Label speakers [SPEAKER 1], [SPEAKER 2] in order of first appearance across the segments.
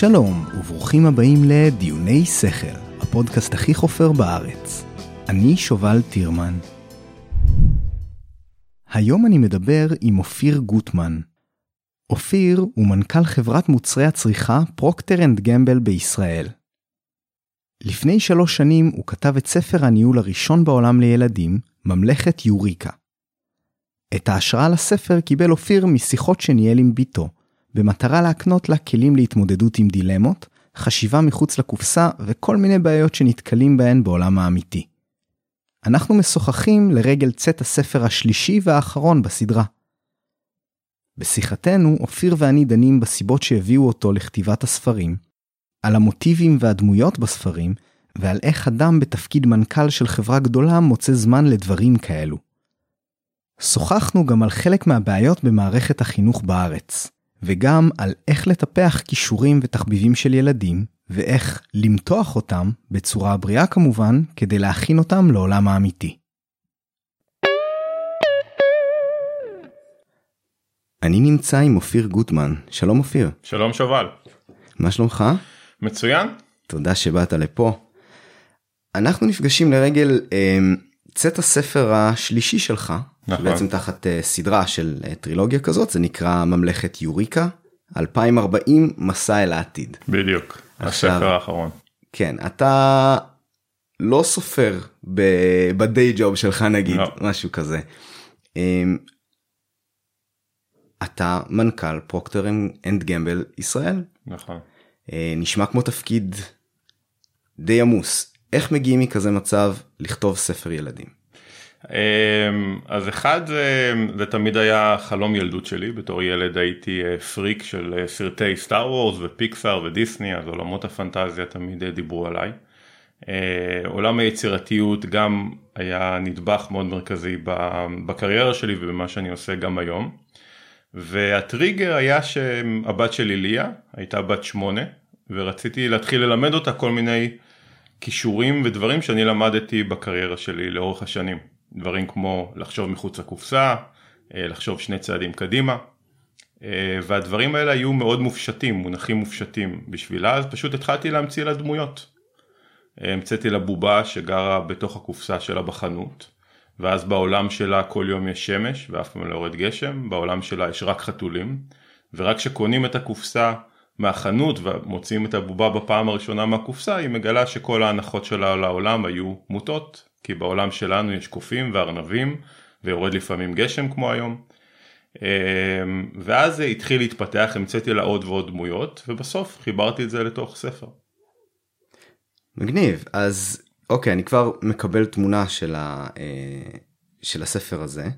[SPEAKER 1] שלום, וברוכים הבאים לדיוני שכל, הפודקאסט הכי חופר בארץ. אני שובל טירמן. היום אני מדבר עם אופיר גוטמן. אופיר הוא מנכ"ל חברת מוצרי הצריכה פרוקטר אנד גמבל בישראל. לפני שלוש שנים הוא כתב את ספר הניהול הראשון בעולם לילדים, ממלכת יוריקה. את ההשראה לספר קיבל אופיר משיחות שניהל עם בתו, במטרה להקנות לה כלים להתמודדות עם דילמות, חשיבה מחוץ לקופסה וכל מיני בעיות שנתקלים בהן בעולם האמיתי. אנחנו משוחחים לרגל צאת הספר השלישי והאחרון בסדרה. בשיחתנו, אופיר ואני דנים בסיבות שהביאו אותו לכתיבת הספרים, על המוטיבים והדמויות בספרים, ועל איך אדם בתפקיד מנכ"ל של חברה גדולה מוצא זמן לדברים כאלו. שוחחנו גם על חלק מהבעיות במערכת החינוך בארץ, וגם על איך לטפח כישורים ותחביבים של ילדים, ואיך למתוח אותם, בצורה בריאה כמובן, כדי להכין אותם לעולם האמיתי. אני נמצא עם אופיר גוטמן, שלום אופיר.
[SPEAKER 2] שלום שובל.
[SPEAKER 1] מה שלומך?
[SPEAKER 2] מצוין.
[SPEAKER 1] תודה שבאת לפה. אנחנו נפגשים לרגל אה, צאת הספר השלישי שלך,
[SPEAKER 2] נכון.
[SPEAKER 1] בעצם תחת אה, סדרה של אה, טרילוגיה כזאת, זה נקרא ממלכת יוריקה, 2040 מסע אל העתיד.
[SPEAKER 2] בדיוק.
[SPEAKER 1] עכשיו-
[SPEAKER 2] הספר האחרון.
[SPEAKER 1] כן, אתה לא סופר ב- ב day job שלך נגיד,
[SPEAKER 2] לא.
[SPEAKER 1] משהו כזה. אממ, אתה מנכ"ל פרוקטר אנד גמבל ישראל.
[SPEAKER 2] נכון.
[SPEAKER 1] Uh, נשמע כמו תפקיד די עמוס. איך מגיעים מכזה מצב לכתוב ספר ילדים?
[SPEAKER 2] אמ, אז אחד זה, זה תמיד היה חלום ילדות שלי בתור ילד הייתי אה, פריק של אה, סרטי סטאר וורס ופיקסאר ודיסני אז עולמות הפנטזיה תמיד אה, דיברו עליי. עולם היצירתיות גם היה נדבך מאוד מרכזי בקריירה שלי ובמה שאני עושה גם היום. והטריגר היה שהבת שלי ליה הייתה בת שמונה ורציתי להתחיל ללמד אותה כל מיני כישורים ודברים שאני למדתי בקריירה שלי לאורך השנים. דברים כמו לחשוב מחוץ לקופסה, אה, לחשוב שני צעדים קדימה. אה, והדברים האלה היו מאוד מופשטים, מונחים מופשטים בשבילה, אז פשוט התחלתי להמציא לה דמויות. אה, המצאתי לה בובה שגרה בתוך הקופסה שלה בחנות, ואז בעולם שלה כל יום יש שמש ואף פעם לא יורד גשם, בעולם שלה יש רק חתולים, ורק כשקונים את הקופסה מהחנות ומוציאים את הבובה בפעם הראשונה מהקופסה, היא מגלה שכל ההנחות שלה לעולם היו מוטות, כי בעולם שלנו יש קופים וארנבים, ויורד לפעמים גשם כמו היום. אמ, ואז זה התחיל להתפתח, המצאתי לה עוד ועוד דמויות, ובסוף חיברתי את זה לתוך ספר.
[SPEAKER 1] מגניב אז אוקיי אני כבר מקבל תמונה של, ה, אה, של הספר הזה.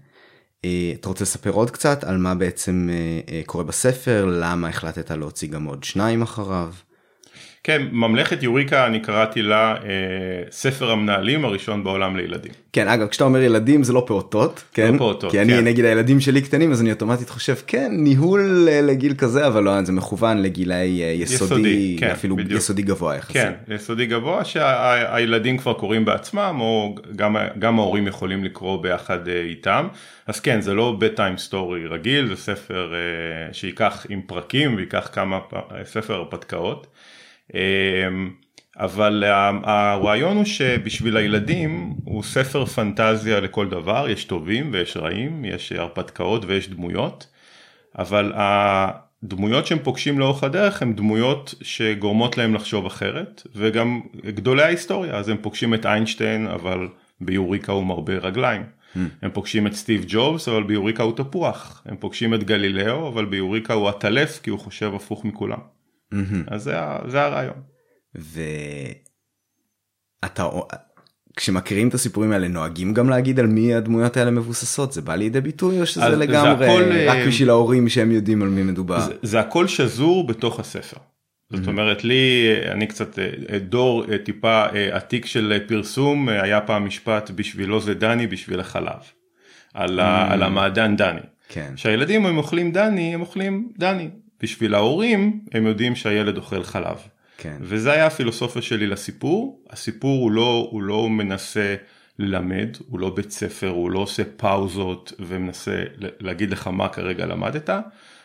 [SPEAKER 1] אה, אתה רוצה לספר עוד קצת על מה בעצם אה, קורה בספר למה החלטת להוציא גם עוד שניים אחריו.
[SPEAKER 2] כן, ממלכת יוריקה אני קראתי לה אה, ספר המנהלים הראשון בעולם לילדים.
[SPEAKER 1] כן אגב כשאתה אומר ילדים זה לא פעוטות כן
[SPEAKER 2] פעוטות,
[SPEAKER 1] כי אני
[SPEAKER 2] כן.
[SPEAKER 1] נגיד הילדים שלי קטנים אז אני אוטומטית חושב כן ניהול אה, לגיל כזה אבל לא זה מכוון לגילאי אה, יסודי,
[SPEAKER 2] יסודי, כן,
[SPEAKER 1] אפילו
[SPEAKER 2] בדיוק.
[SPEAKER 1] יסודי גבוה יחסית.
[SPEAKER 2] כן, יסודי גבוה שהילדים כבר קוראים בעצמם או גם, גם ההורים יכולים לקרוא ביחד אה, איתם. אז כן, זה לא bedtime story רגיל, זה ספר אה, שייקח עם פרקים וייקח כמה, ספר הרפתקאות. אה, אבל הרעיון הוא שבשביל הילדים הוא ספר פנטזיה לכל דבר, יש טובים ויש רעים, יש הרפתקאות ויש דמויות, אבל הדמויות שהם פוגשים לאורך הדרך הם דמויות שגורמות להם לחשוב אחרת, וגם גדולי ההיסטוריה, אז הם פוגשים את איינשטיין, אבל ביוריקה הוא מרבה רגליים. הם פוגשים את סטיב ג'ובס, אבל ביוריקה הוא תפוח. הם פוגשים את גלילאו, אבל ביוריקה הוא עטלף, כי הוא חושב הפוך מכולם. אז זה, זה הרעיון.
[SPEAKER 1] ואתה כשמכירים את הסיפורים האלה נוהגים גם להגיד על מי הדמויות האלה מבוססות זה בא לידי ביטוי או שזה
[SPEAKER 2] אז זה
[SPEAKER 1] לגמרי
[SPEAKER 2] הכל,
[SPEAKER 1] רק
[SPEAKER 2] אה,
[SPEAKER 1] בשביל ההורים שהם יודעים על מי מדובר.
[SPEAKER 2] זה, זה הכל שזור בתוך הספר. זאת אומרת לי אני קצת אה, דור אה, טיפה אה, עתיק של פרסום היה פעם משפט בשבילו זה דני בשביל החלב. על, ה, על המעדן דני.
[SPEAKER 1] כן.
[SPEAKER 2] שהילדים הם אוכלים דני הם אוכלים דני. בשביל ההורים הם יודעים שהילד אוכל חלב.
[SPEAKER 1] כן.
[SPEAKER 2] וזה היה הפילוסופיה שלי לסיפור. הסיפור הוא לא, הוא לא מנסה ללמד, הוא לא בית ספר, הוא לא עושה פאוזות ומנסה להגיד לך מה כרגע למדת.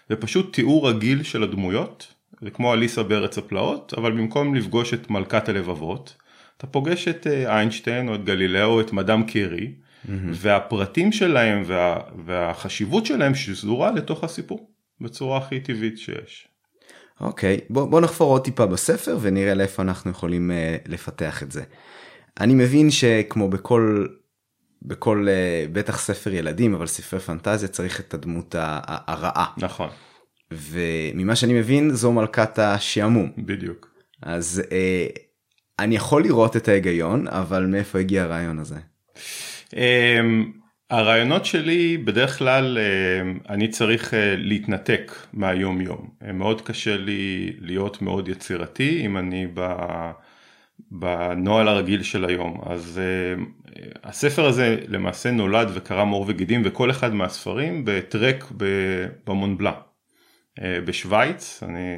[SPEAKER 2] זה פשוט תיאור רגיל של הדמויות זה כמו אליסה בארץ הפלאות, אבל במקום לפגוש את מלכת הלבבות, אתה פוגש את אה, איינשטיין או את גלילאו, את מדאם קירי, mm-hmm. והפרטים שלהם וה, והחשיבות שלהם שזורה לתוך הסיפור, בצורה הכי טבעית שיש.
[SPEAKER 1] אוקיי, okay, בוא, בוא נחפור עוד טיפה בספר ונראה לאיפה אנחנו יכולים uh, לפתח את זה. אני מבין שכמו בכל בכל uh, בטח ספר ילדים אבל ספרי פנטזיה צריך את הדמות הרעה.
[SPEAKER 2] נכון.
[SPEAKER 1] וממה שאני מבין זו מלכת השעמום.
[SPEAKER 2] בדיוק.
[SPEAKER 1] אז uh, אני יכול לראות את ההיגיון אבל מאיפה הגיע הרעיון הזה?
[SPEAKER 2] Um, הרעיונות שלי בדרך כלל אמ, אני צריך להתנתק מהיום יום מאוד קשה לי להיות מאוד יצירתי אם אני בנוהל הרגיל של היום. אז הספר הזה למעשה נולד וקרם עור וגידים וכל אחד מהספרים בטרק במונבלה בשוויץ אני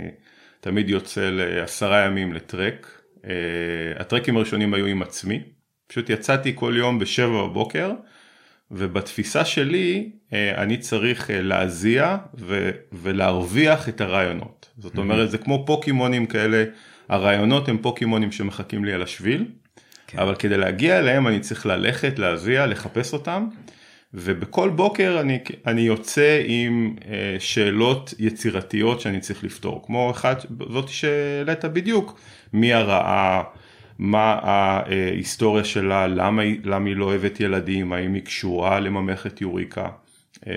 [SPEAKER 2] תמיד יוצא לעשרה ימים לטרק. הטרקים הראשונים היו עם עצמי. פשוט יצאתי כל יום בשבע בבוקר ובתפיסה שלי אני צריך להזיע ולהרוויח את הרעיונות. זאת אומרת זה כמו פוקימונים כאלה הרעיונות הם פוקימונים שמחכים לי על השביל, כן. אבל כדי להגיע אליהם אני צריך ללכת, להזיע, לחפש אותם, ובכל בוקר אני, אני יוצא עם אה, שאלות יצירתיות שאני צריך לפתור, כמו אחת, זאת שהעלית בדיוק, מי הרעה, מה ההיסטוריה שלה, למה, למה היא לא אוהבת ילדים, האם היא קשורה לממלכת יוריקה. אה,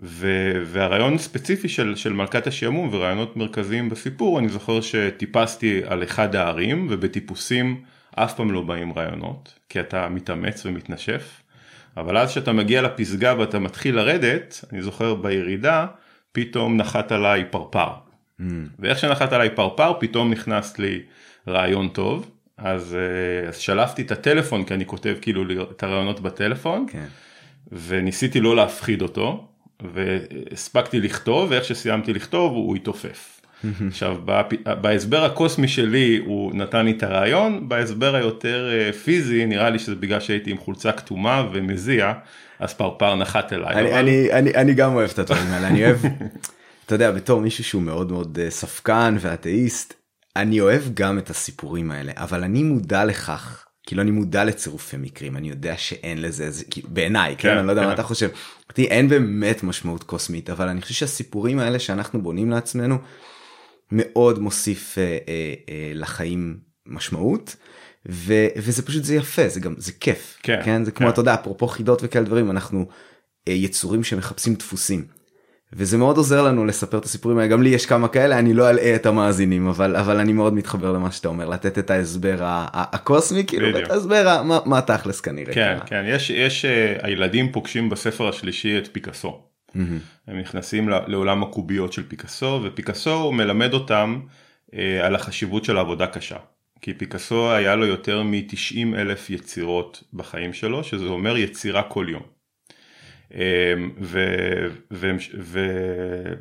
[SPEAKER 2] ו- והרעיון ספציפי של, של מלכת השעמום ורעיונות מרכזיים בסיפור אני זוכר שטיפסתי על אחד הערים ובטיפוסים אף פעם לא באים רעיונות כי אתה מתאמץ ומתנשף אבל אז כשאתה מגיע לפסגה ואתה מתחיל לרדת אני זוכר בירידה פתאום נחת עליי פרפר mm. ואיך שנחת עליי פרפר פתאום נכנס לי רעיון טוב אז, אה, אז שלפתי את הטלפון כי אני כותב כאילו את הרעיונות בטלפון. כן. וניסיתי לא להפחיד אותו והספקתי לכתוב ואיך שסיימתי לכתוב הוא התעופף. עכשיו בהסבר הקוסמי שלי הוא נתן לי את הרעיון בהסבר היותר אה, פיזי נראה לי שזה בגלל שהייתי עם חולצה כתומה ומזיע אז פרפר נחת אליי.
[SPEAKER 1] אני, אבל... אני, אני, אני גם אוהב את הדברים האלה אני אוהב אתה יודע בתור מישהו שהוא מאוד מאוד אה, ספקן ואתאיסט אני אוהב גם את הסיפורים האלה אבל אני מודע לכך כאילו אני מודע לצירופי מקרים אני יודע שאין לזה איזה כאילו בעיניי כן, כן אני לא יודע כן. מה אתה חושב. אותי אין באמת משמעות קוסמית אבל אני חושב שהסיפורים האלה שאנחנו בונים לעצמנו מאוד מוסיף אה, אה, אה, לחיים משמעות. ו, וזה פשוט זה יפה זה גם זה כיף כן, כן זה כמו כן. אתה יודע אפרופו חידות וכאלה דברים אנחנו אה, יצורים שמחפשים דפוסים. וזה מאוד עוזר לנו לספר את הסיפורים האלה גם לי יש כמה כאלה אני לא אלאה את המאזינים אבל אבל אני מאוד מתחבר למה שאתה אומר לתת את ההסבר הקוסמי כאילו את ההסבר מה, מה תכלס כנראה.
[SPEAKER 2] כן כן יש יש אה, הילדים פוגשים בספר השלישי את פיקאסו. Mm-hmm. הם נכנסים לעולם הקוביות של פיקאסו ופיקאסו מלמד אותם אה, על החשיבות של העבודה קשה. כי פיקאסו היה לו יותר מ-90 אלף יצירות בחיים שלו שזה אומר יצירה כל יום. אמ,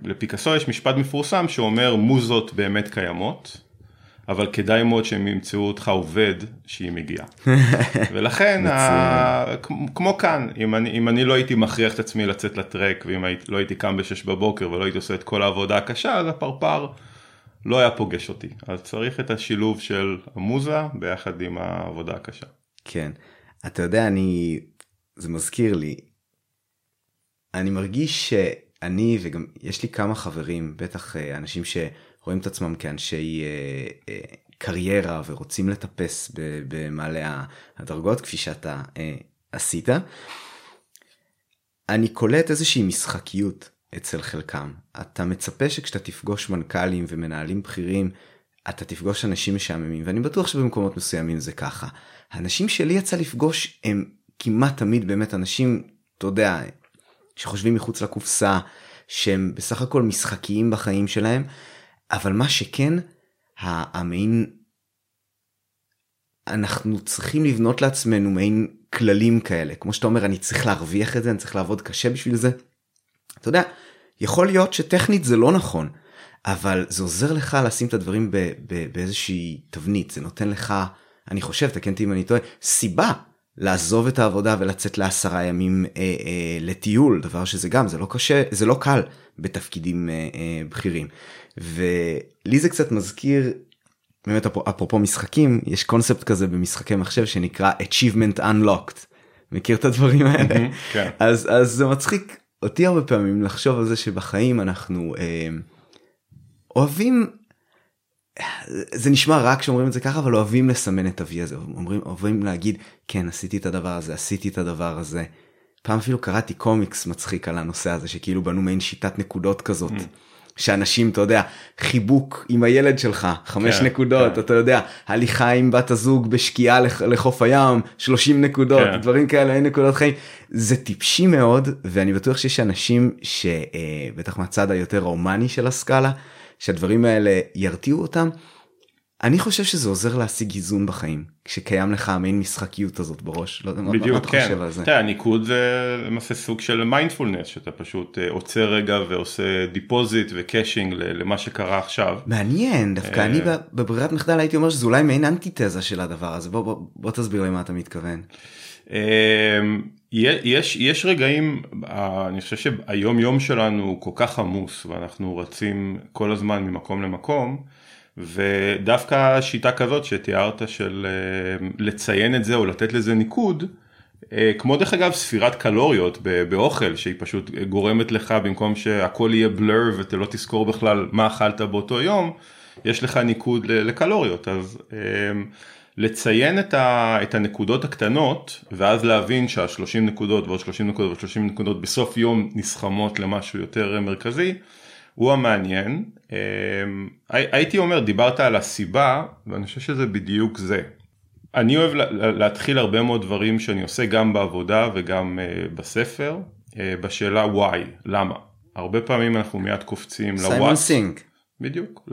[SPEAKER 2] ולפיקאסו יש משפט מפורסם שאומר מוזות באמת קיימות אבל כדאי מאוד שהם ימצאו אותך עובד שהיא מגיעה. ולכן ה... כמו כאן אם אני, אם אני לא הייתי מכריח את עצמי לצאת לטרק ואם היית, לא הייתי קם בשש בבוקר ולא הייתי עושה את כל העבודה הקשה אז הפרפר לא היה פוגש אותי. אז צריך את השילוב של המוזה ביחד עם העבודה הקשה.
[SPEAKER 1] כן. אתה יודע אני זה מזכיר לי אני מרגיש שאני וגם יש לי כמה חברים בטח אה, אנשים שרואים את עצמם כאנשי אה, אה, קריירה ורוצים לטפס במעלה הדרגות כפי שאתה עשית. אני קולט איזושהי משחקיות אצל חלקם אתה מצפה שכשאתה תפגוש מנכ"לים ומנהלים בכירים אתה תפגוש אנשים משעממים ואני בטוח שבמקומות מסוימים זה ככה. האנשים שלי יצא לפגוש הם כמעט תמיד באמת אנשים אתה יודע שחושבים מחוץ לקופסה, שהם בסך הכל משחקיים בחיים שלהם, אבל מה שכן, המעין, אנחנו צריכים לבנות לעצמנו מעין כללים כאלה, כמו שאתה אומר, אני צריך להרוויח את זה, אני צריך לעבוד קשה בשביל זה. אתה יודע, יכול להיות שטכנית זה לא נכון, אבל זה עוזר לך לשים את הדברים באיזושהי תבנית, זה נותן לך, אני חושב, תקן אותי אם אני טועה, סיבה לעזוב את העבודה ולצאת לעשרה ימים אה, אה, לטיול, דבר שזה גם, זה לא קשה, זה לא קל בתפקידים אה, אה, בכירים. ולי זה קצת מזכיר, באמת אפרופו משחקים, יש קונספט כזה במשחקי מחשב שנקרא achievement unlocked. מכיר את הדברים האלה? כן. אז, אז זה מצחיק אותי הרבה פעמים לחשוב על זה שבחיים אנחנו אה, אוהבים זה נשמע רק כשאומרים את זה ככה אבל אוהבים לסמן את אבי הזה אומרים אוהבים להגיד כן עשיתי את הדבר הזה עשיתי את הדבר הזה. פעם אפילו קראתי קומיקס מצחיק על הנושא הזה שכאילו בנו מעין שיטת נקודות כזאת. Mm. שאנשים אתה יודע חיבוק עם הילד שלך חמש כן, נקודות כן. אתה יודע הליכה עם בת הזוג בשקיעה לח, לחוף הים 30 נקודות כן. דברים כאלה אין נקודות חיים זה טיפשי מאוד ואני בטוח שיש אנשים שבטח מהצד היותר הומני של הסקאלה שהדברים האלה ירתיעו אותם. אני חושב שזה עוזר להשיג איזון בחיים כשקיים לך המין משחקיות הזאת בראש לא
[SPEAKER 2] בדיוק מה אתה כן. חושב על זה. תראה, הניקוד זה למעשה סוג של מיינדפולנס שאתה פשוט אה, עוצר רגע ועושה deposit ו cashing למה שקרה עכשיו.
[SPEAKER 1] מעניין דווקא אני אה, בברירת מחדל הייתי אומר שזה אולי מעין אנטיתזה של הדבר הזה בוא, בוא, בוא תסביר לי מה אתה מתכוון.
[SPEAKER 2] יש יש רגעים אני חושב שהיום יום שלנו הוא כל כך עמוס ואנחנו רצים כל הזמן ממקום למקום. ודווקא שיטה כזאת שתיארת של אה, לציין את זה או לתת לזה ניקוד, אה, כמו דרך אגב ספירת קלוריות באוכל שהיא פשוט גורמת לך במקום שהכל יהיה בלר ואתה לא תזכור בכלל מה אכלת באותו יום, יש לך ניקוד לקלוריות אז אה, לציין את, ה, את הנקודות הקטנות ואז להבין שה-30 נקודות ועוד 30 נקודות ועוד 30 נקודות בסוף יום נסכמות למשהו יותר מרכזי. הוא המעניין. אמ, הייתי אומר, דיברת על הסיבה, ואני חושב שזה בדיוק זה. אני אוהב להתחיל הרבה מאוד דברים שאני עושה גם בעבודה וגם אה, בספר, אה, בשאלה why, למה. הרבה פעמים אנחנו מיד קופצים
[SPEAKER 1] ל-what. סינק.
[SPEAKER 2] בדיוק,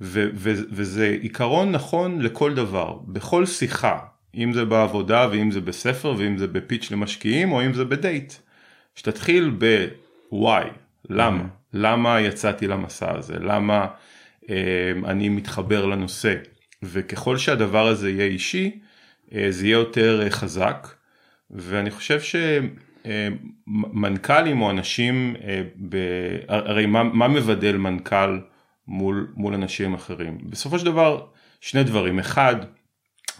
[SPEAKER 2] ל-what ול-how. וזה עיקרון נכון לכל דבר, בכל שיחה, אם זה בעבודה ואם זה בספר ואם זה בפיץ' למשקיעים או אם זה בדייט. שתתחיל ב-why, למה? Mm-hmm. למה יצאתי למסע הזה? למה אה, אני מתחבר לנושא? וככל שהדבר הזה יהיה אישי, אה, זה יהיה יותר אה, חזק. ואני חושב שמנכ"לים אה, או אנשים, אה, ב... הרי מה, מה מבדל מנכ"ל מול, מול אנשים אחרים? בסופו של דבר, שני דברים. אחד,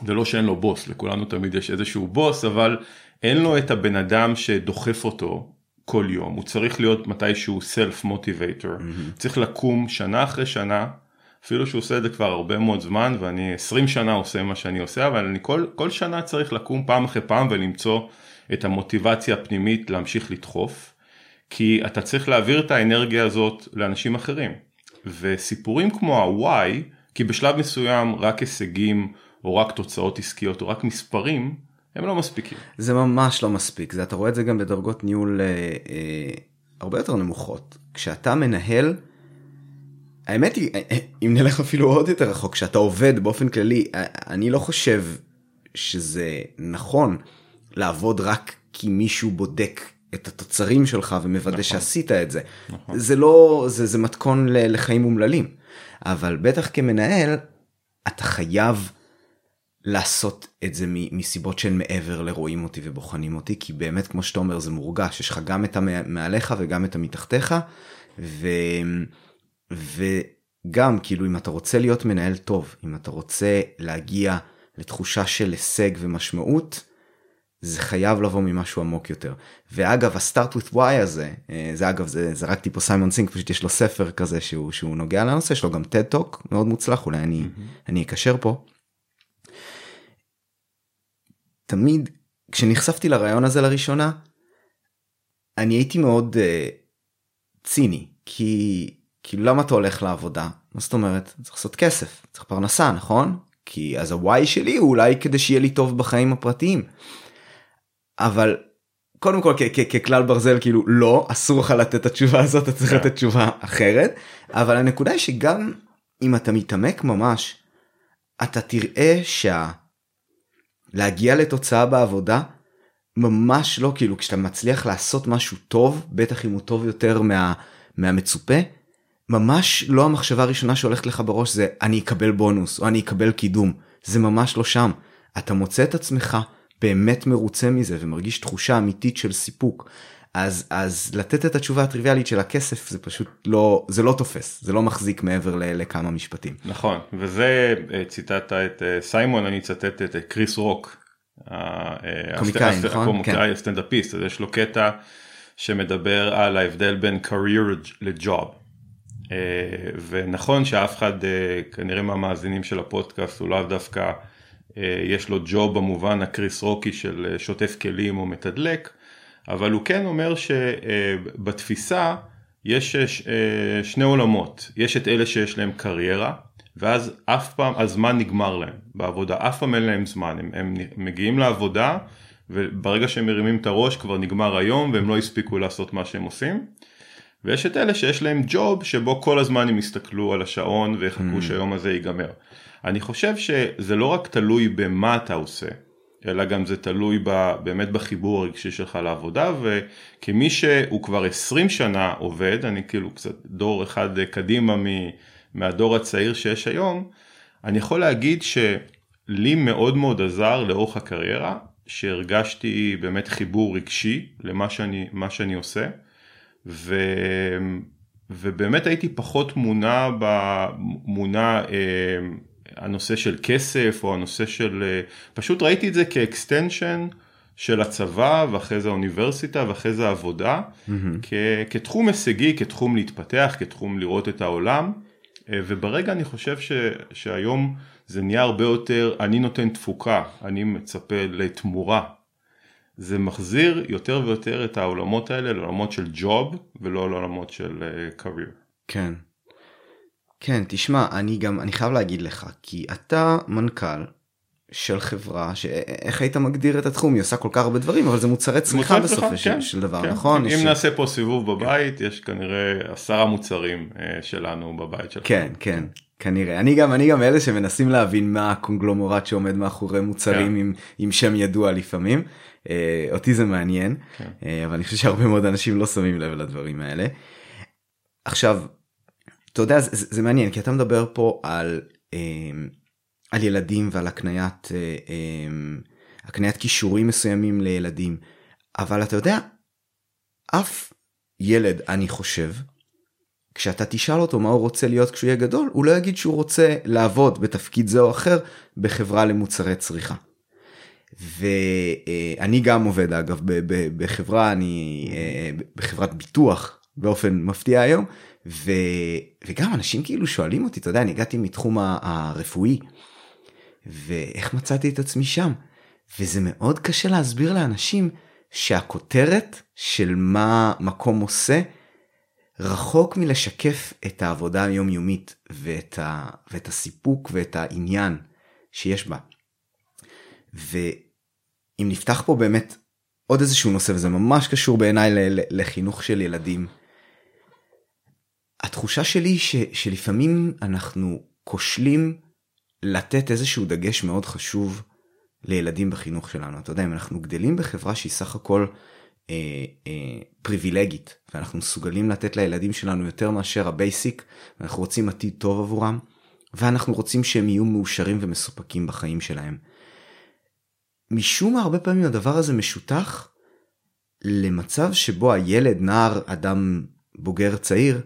[SPEAKER 2] זה לא שאין לו בוס, לכולנו תמיד יש איזשהו בוס, אבל אין לו את הבן אדם שדוחף אותו כל יום, הוא צריך להיות מתישהו סלף מוטיבייטור, mm-hmm. צריך לקום שנה אחרי שנה, אפילו שהוא עושה את זה כבר הרבה מאוד זמן ואני 20 שנה עושה מה שאני עושה, אבל אני כל, כל שנה צריך לקום פעם אחרי פעם ולמצוא את המוטיבציה הפנימית להמשיך לדחוף, כי אתה צריך להעביר את האנרגיה הזאת לאנשים אחרים. וסיפורים כמו ה-why, כי בשלב מסוים רק הישגים או רק תוצאות עסקיות או רק מספרים, הם לא מספיקים.
[SPEAKER 1] זה ממש לא מספיק, זה, אתה רואה את זה גם בדרגות ניהול אה, אה, הרבה יותר נמוכות. כשאתה מנהל, האמת היא, אה, אה, אם נלך אפילו עוד יותר רחוק, כשאתה עובד באופן כללי, אה, אני לא חושב שזה נכון לעבוד רק כי מישהו בודק את התוצרים שלך ומוודא נכון. שעשית את זה. נכון. זה לא, זה, זה מתכון לחיים אומללים. אבל בטח כמנהל, אתה חייב לעשות את זה מסיבות שהן מעבר לרואים אותי ובוחנים אותי כי באמת כמו שאתה אומר זה מורגש יש לך גם את המעליך וגם את המתחתיך ו... וגם כאילו אם אתה רוצה להיות מנהל טוב אם אתה רוצה להגיע לתחושה של הישג ומשמעות זה חייב לבוא ממשהו עמוק יותר ואגב הסטארט with why הזה אה, זה אגב זה זרקתי פה סיימון סינק פשוט יש לו ספר כזה שהוא שהוא נוגע לנושא יש לו גם טד טוק מאוד מוצלח אולי אני mm-hmm. אני אקשר פה. תמיד כשנחשפתי לרעיון הזה לראשונה אני הייתי מאוד uh, ציני כי כאילו למה אתה הולך לעבודה מה זאת אומרת צריך לעשות כסף צריך פרנסה נכון כי אז הוואי שלי הוא אולי כדי שיהיה לי טוב בחיים הפרטיים. אבל קודם כל ככלל ברזל כאילו לא אסור לך לתת את התשובה הזאת אתה צריך כן. לתת תשובה אחרת אבל הנקודה היא שגם אם אתה מתעמק ממש אתה תראה שה... להגיע לתוצאה בעבודה ממש לא כאילו כשאתה מצליח לעשות משהו טוב בטח אם הוא טוב יותר מה, מהמצופה ממש לא המחשבה הראשונה שהולכת לך בראש זה אני אקבל בונוס או אני אקבל קידום זה ממש לא שם אתה מוצא את עצמך באמת מרוצה מזה ומרגיש תחושה אמיתית של סיפוק. אז אז לתת את התשובה הטריוויאלית של הכסף זה פשוט לא זה לא תופס זה לא מחזיק מעבר ל, לכמה משפטים.
[SPEAKER 2] נכון וזה אה, ציטטת את אה, סיימון אני אצטט את קריס רוק.
[SPEAKER 1] קומיקאי נכון?
[SPEAKER 2] הקומיקאי הסטנדאפיסט אז יש לו קטע שמדבר על ההבדל בין career לג'וב. ונכון שאף אחד כנראה מהמאזינים של הפודקאסט הוא לאו דווקא יש לו ג'וב במובן הקריס רוקי של שוטף כלים או מתדלק. אבל הוא כן אומר שבתפיסה יש אה, שני עולמות, יש את אלה שיש להם קריירה, ואז אף פעם הזמן נגמר להם בעבודה, אף פעם אין להם זמן, הם, הם מגיעים לעבודה וברגע שהם מרימים את הראש כבר נגמר היום והם לא הספיקו לעשות מה שהם עושים. ויש את אלה שיש להם ג'וב שבו כל הזמן הם יסתכלו על השעון ויחכו mm. שהיום הזה ייגמר. אני חושב שזה לא רק תלוי במה אתה עושה, אלא גם זה תלוי ב, באמת בחיבור הרגשי שלך לעבודה וכמי שהוא כבר 20 שנה עובד, אני כאילו קצת דור אחד קדימה מ, מהדור הצעיר שיש היום, אני יכול להגיד שלי מאוד מאוד עזר לאורך הקריירה, שהרגשתי באמת חיבור רגשי למה שאני, שאני עושה, ו, ובאמת הייתי פחות מונע, מונע אה, הנושא של כסף או הנושא של, אה, פשוט ראיתי את זה כ extension של הצבא ואחרי זה האוניברסיטה ואחרי זה העבודה, mm-hmm. כ, כתחום הישגי, כתחום להתפתח, כתחום לראות את העולם, אה, וברגע אני חושב ש, שהיום זה נהיה הרבה יותר, אני נותן תפוקה, אני מצפה לתמורה. זה מחזיר יותר ויותר את העולמות האלה לעולמות של ג'וב ולא לעולמות של קרייר. אה,
[SPEAKER 1] כן. כן, תשמע, אני גם, אני חייב להגיד לך, כי אתה מנכ"ל של חברה, שאיך היית מגדיר את התחום? היא עושה כל כך הרבה דברים, אבל זה מוצרי צריכה בסופו כן, של, של דבר,
[SPEAKER 2] כן.
[SPEAKER 1] נכון?
[SPEAKER 2] אם ש... נעשה פה סיבוב בבית, יש כנראה עשרה מוצרים אה, שלנו בבית שלך.
[SPEAKER 1] כן, כן. כנראה אני גם אני גם אלה שמנסים להבין מה הקונגלומורט שעומד מאחורי מוצרים כן. עם, עם שם ידוע לפעמים אה, אותי זה מעניין כן. אה, אבל אני חושב שהרבה מאוד אנשים לא שמים לב לדברים האלה. עכשיו אתה יודע זה, זה מעניין כי אתה מדבר פה על אה, על ילדים ועל הקניית אה, אה, הקניית כישורים מסוימים לילדים אבל אתה יודע אף ילד אני חושב כשאתה תשאל אותו מה הוא רוצה להיות כשהוא יהיה גדול הוא לא יגיד שהוא רוצה לעבוד בתפקיד זה או אחר בחברה למוצרי צריכה. ואני גם עובד אגב בחברה אני אה, בחברת ביטוח באופן מפתיע היום ו... וגם אנשים כאילו שואלים אותי, אתה יודע, אני הגעתי מתחום הרפואי, ואיך מצאתי את עצמי שם? וזה מאוד קשה להסביר לאנשים שהכותרת של מה מקום עושה, רחוק מלשקף את העבודה היומיומית ואת, ה... ואת הסיפוק ואת העניין שיש בה. ואם נפתח פה באמת עוד איזשהו נושא, וזה ממש קשור בעיניי לחינוך של ילדים, התחושה שלי ש, שלפעמים אנחנו כושלים לתת איזשהו דגש מאוד חשוב לילדים בחינוך שלנו. אתה יודע, אם אנחנו גדלים בחברה שהיא סך הכל אה, אה, פריבילגית, ואנחנו מסוגלים לתת לילדים שלנו יותר מאשר ה basic, ואנחנו רוצים עתיד טוב עבורם, ואנחנו רוצים שהם יהיו מאושרים ומסופקים בחיים שלהם. משום מה הרבה פעמים הדבר הזה משוטח למצב שבו הילד, נער, אדם בוגר צעיר,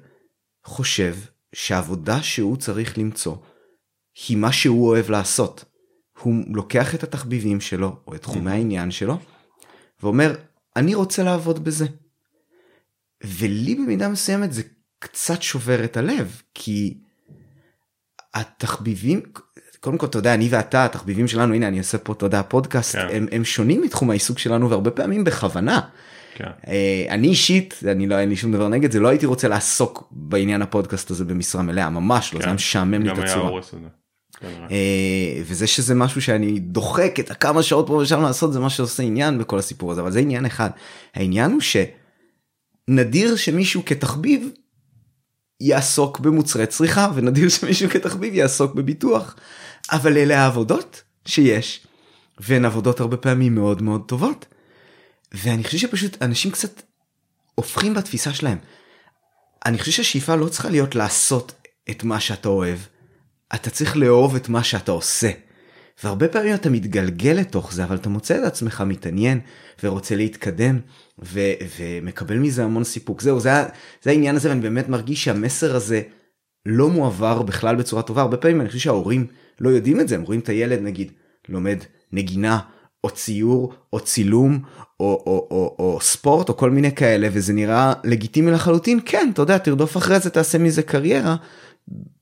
[SPEAKER 1] חושב שהעבודה שהוא צריך למצוא היא מה שהוא אוהב לעשות. הוא לוקח את התחביבים שלו או את תחומי העניין שלו ואומר אני רוצה לעבוד בזה. ולי במידה מסוימת זה קצת שובר את הלב כי התחביבים קודם כל אתה יודע אני ואתה התחביבים שלנו הנה אני עושה פה אתה יודע פודקאסט כן. הם, הם שונים מתחום העיסוק שלנו והרבה פעמים בכוונה. כן. אה, אני אישית אני לא אין לי שום דבר נגד זה לא הייתי רוצה לעסוק בעניין הפודקאסט הזה במשרה מלאה ממש לא כן. זה משעמם לי את הצורה. אה, וזה שזה משהו שאני דוחק את הכמה שעות פה ושם לעשות זה מה שעושה עניין בכל הסיפור הזה אבל זה עניין אחד העניין הוא שנדיר שמישהו כתחביב יעסוק במוצרי צריכה ונדיר שמישהו כתחביב יעסוק בביטוח אבל אלה העבודות שיש והן עבודות הרבה פעמים מאוד מאוד טובות. ואני חושב שפשוט אנשים קצת הופכים בתפיסה שלהם. אני חושב שהשאיפה לא צריכה להיות לעשות את מה שאתה אוהב, אתה צריך לאהוב את מה שאתה עושה. והרבה פעמים אתה מתגלגל לתוך זה, אבל אתה מוצא את עצמך מתעניין ורוצה להתקדם ו- ומקבל מזה המון סיפוק. זהו, זה, זה העניין הזה ואני באמת מרגיש שהמסר הזה לא מועבר בכלל בצורה טובה. הרבה פעמים אני חושב שההורים לא יודעים את זה, הם רואים את הילד נגיד לומד נגינה או ציור או צילום או, או, או, או ספורט או כל מיני כאלה וזה נראה לגיטימי לחלוטין כן אתה יודע תרדוף אחרי זה תעשה מזה קריירה.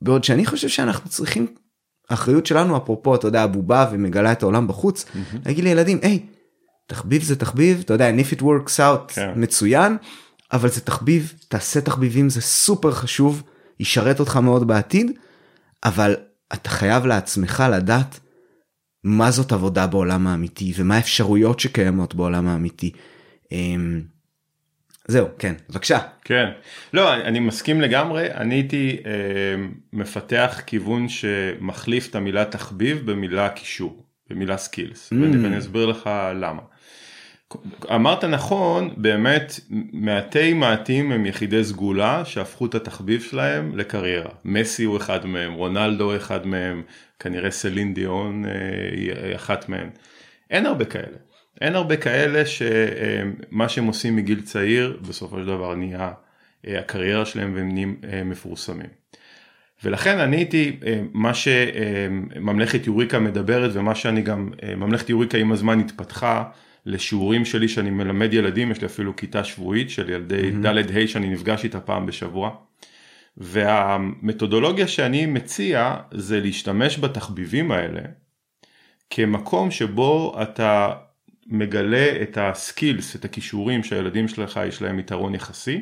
[SPEAKER 1] בעוד שאני חושב שאנחנו צריכים האחריות שלנו אפרופו אתה יודע הבובה ומגלה את העולם בחוץ mm-hmm. להגיד לילדים היי תחביב זה תחביב אתה יודע if it works out כן. מצוין אבל זה תחביב תעשה תחביבים זה סופר חשוב ישרת אותך מאוד בעתיד אבל אתה חייב לעצמך לדעת מה זאת עבודה בעולם האמיתי ומה האפשרויות שקיימות בעולם האמיתי. אמ, זהו כן בבקשה
[SPEAKER 2] כן לא אני מסכים לגמרי אני הייתי אה, מפתח כיוון שמחליף את המילה תחביב במילה קישור במילה סקילס mm. ואני אסביר לך למה. אמרת נכון באמת מעטי מעטים הם יחידי סגולה שהפכו את התחביב שלהם לקריירה מסי הוא אחד מהם רונלדו אחד מהם כנראה סלין דיון אה, היא אחת מהם אין הרבה כאלה אין הרבה כאלה שמה שהם עושים מגיל צעיר בסופו של דבר נהיה אה, הקריירה שלהם והם נהיים אה, מפורסמים. ולכן אני הייתי מה שממלכת יוריקה מדברת ומה שאני גם ממלכת יוריקה עם הזמן התפתחה לשיעורים שלי שאני מלמד ילדים, יש לי אפילו כיתה שבועית של ילדי mm-hmm. ד' ה' שאני נפגש איתה פעם בשבוע. והמתודולוגיה שאני מציע זה להשתמש בתחביבים האלה כמקום שבו אתה מגלה את הסקילס, את הכישורים שהילדים שלך יש להם יתרון יחסי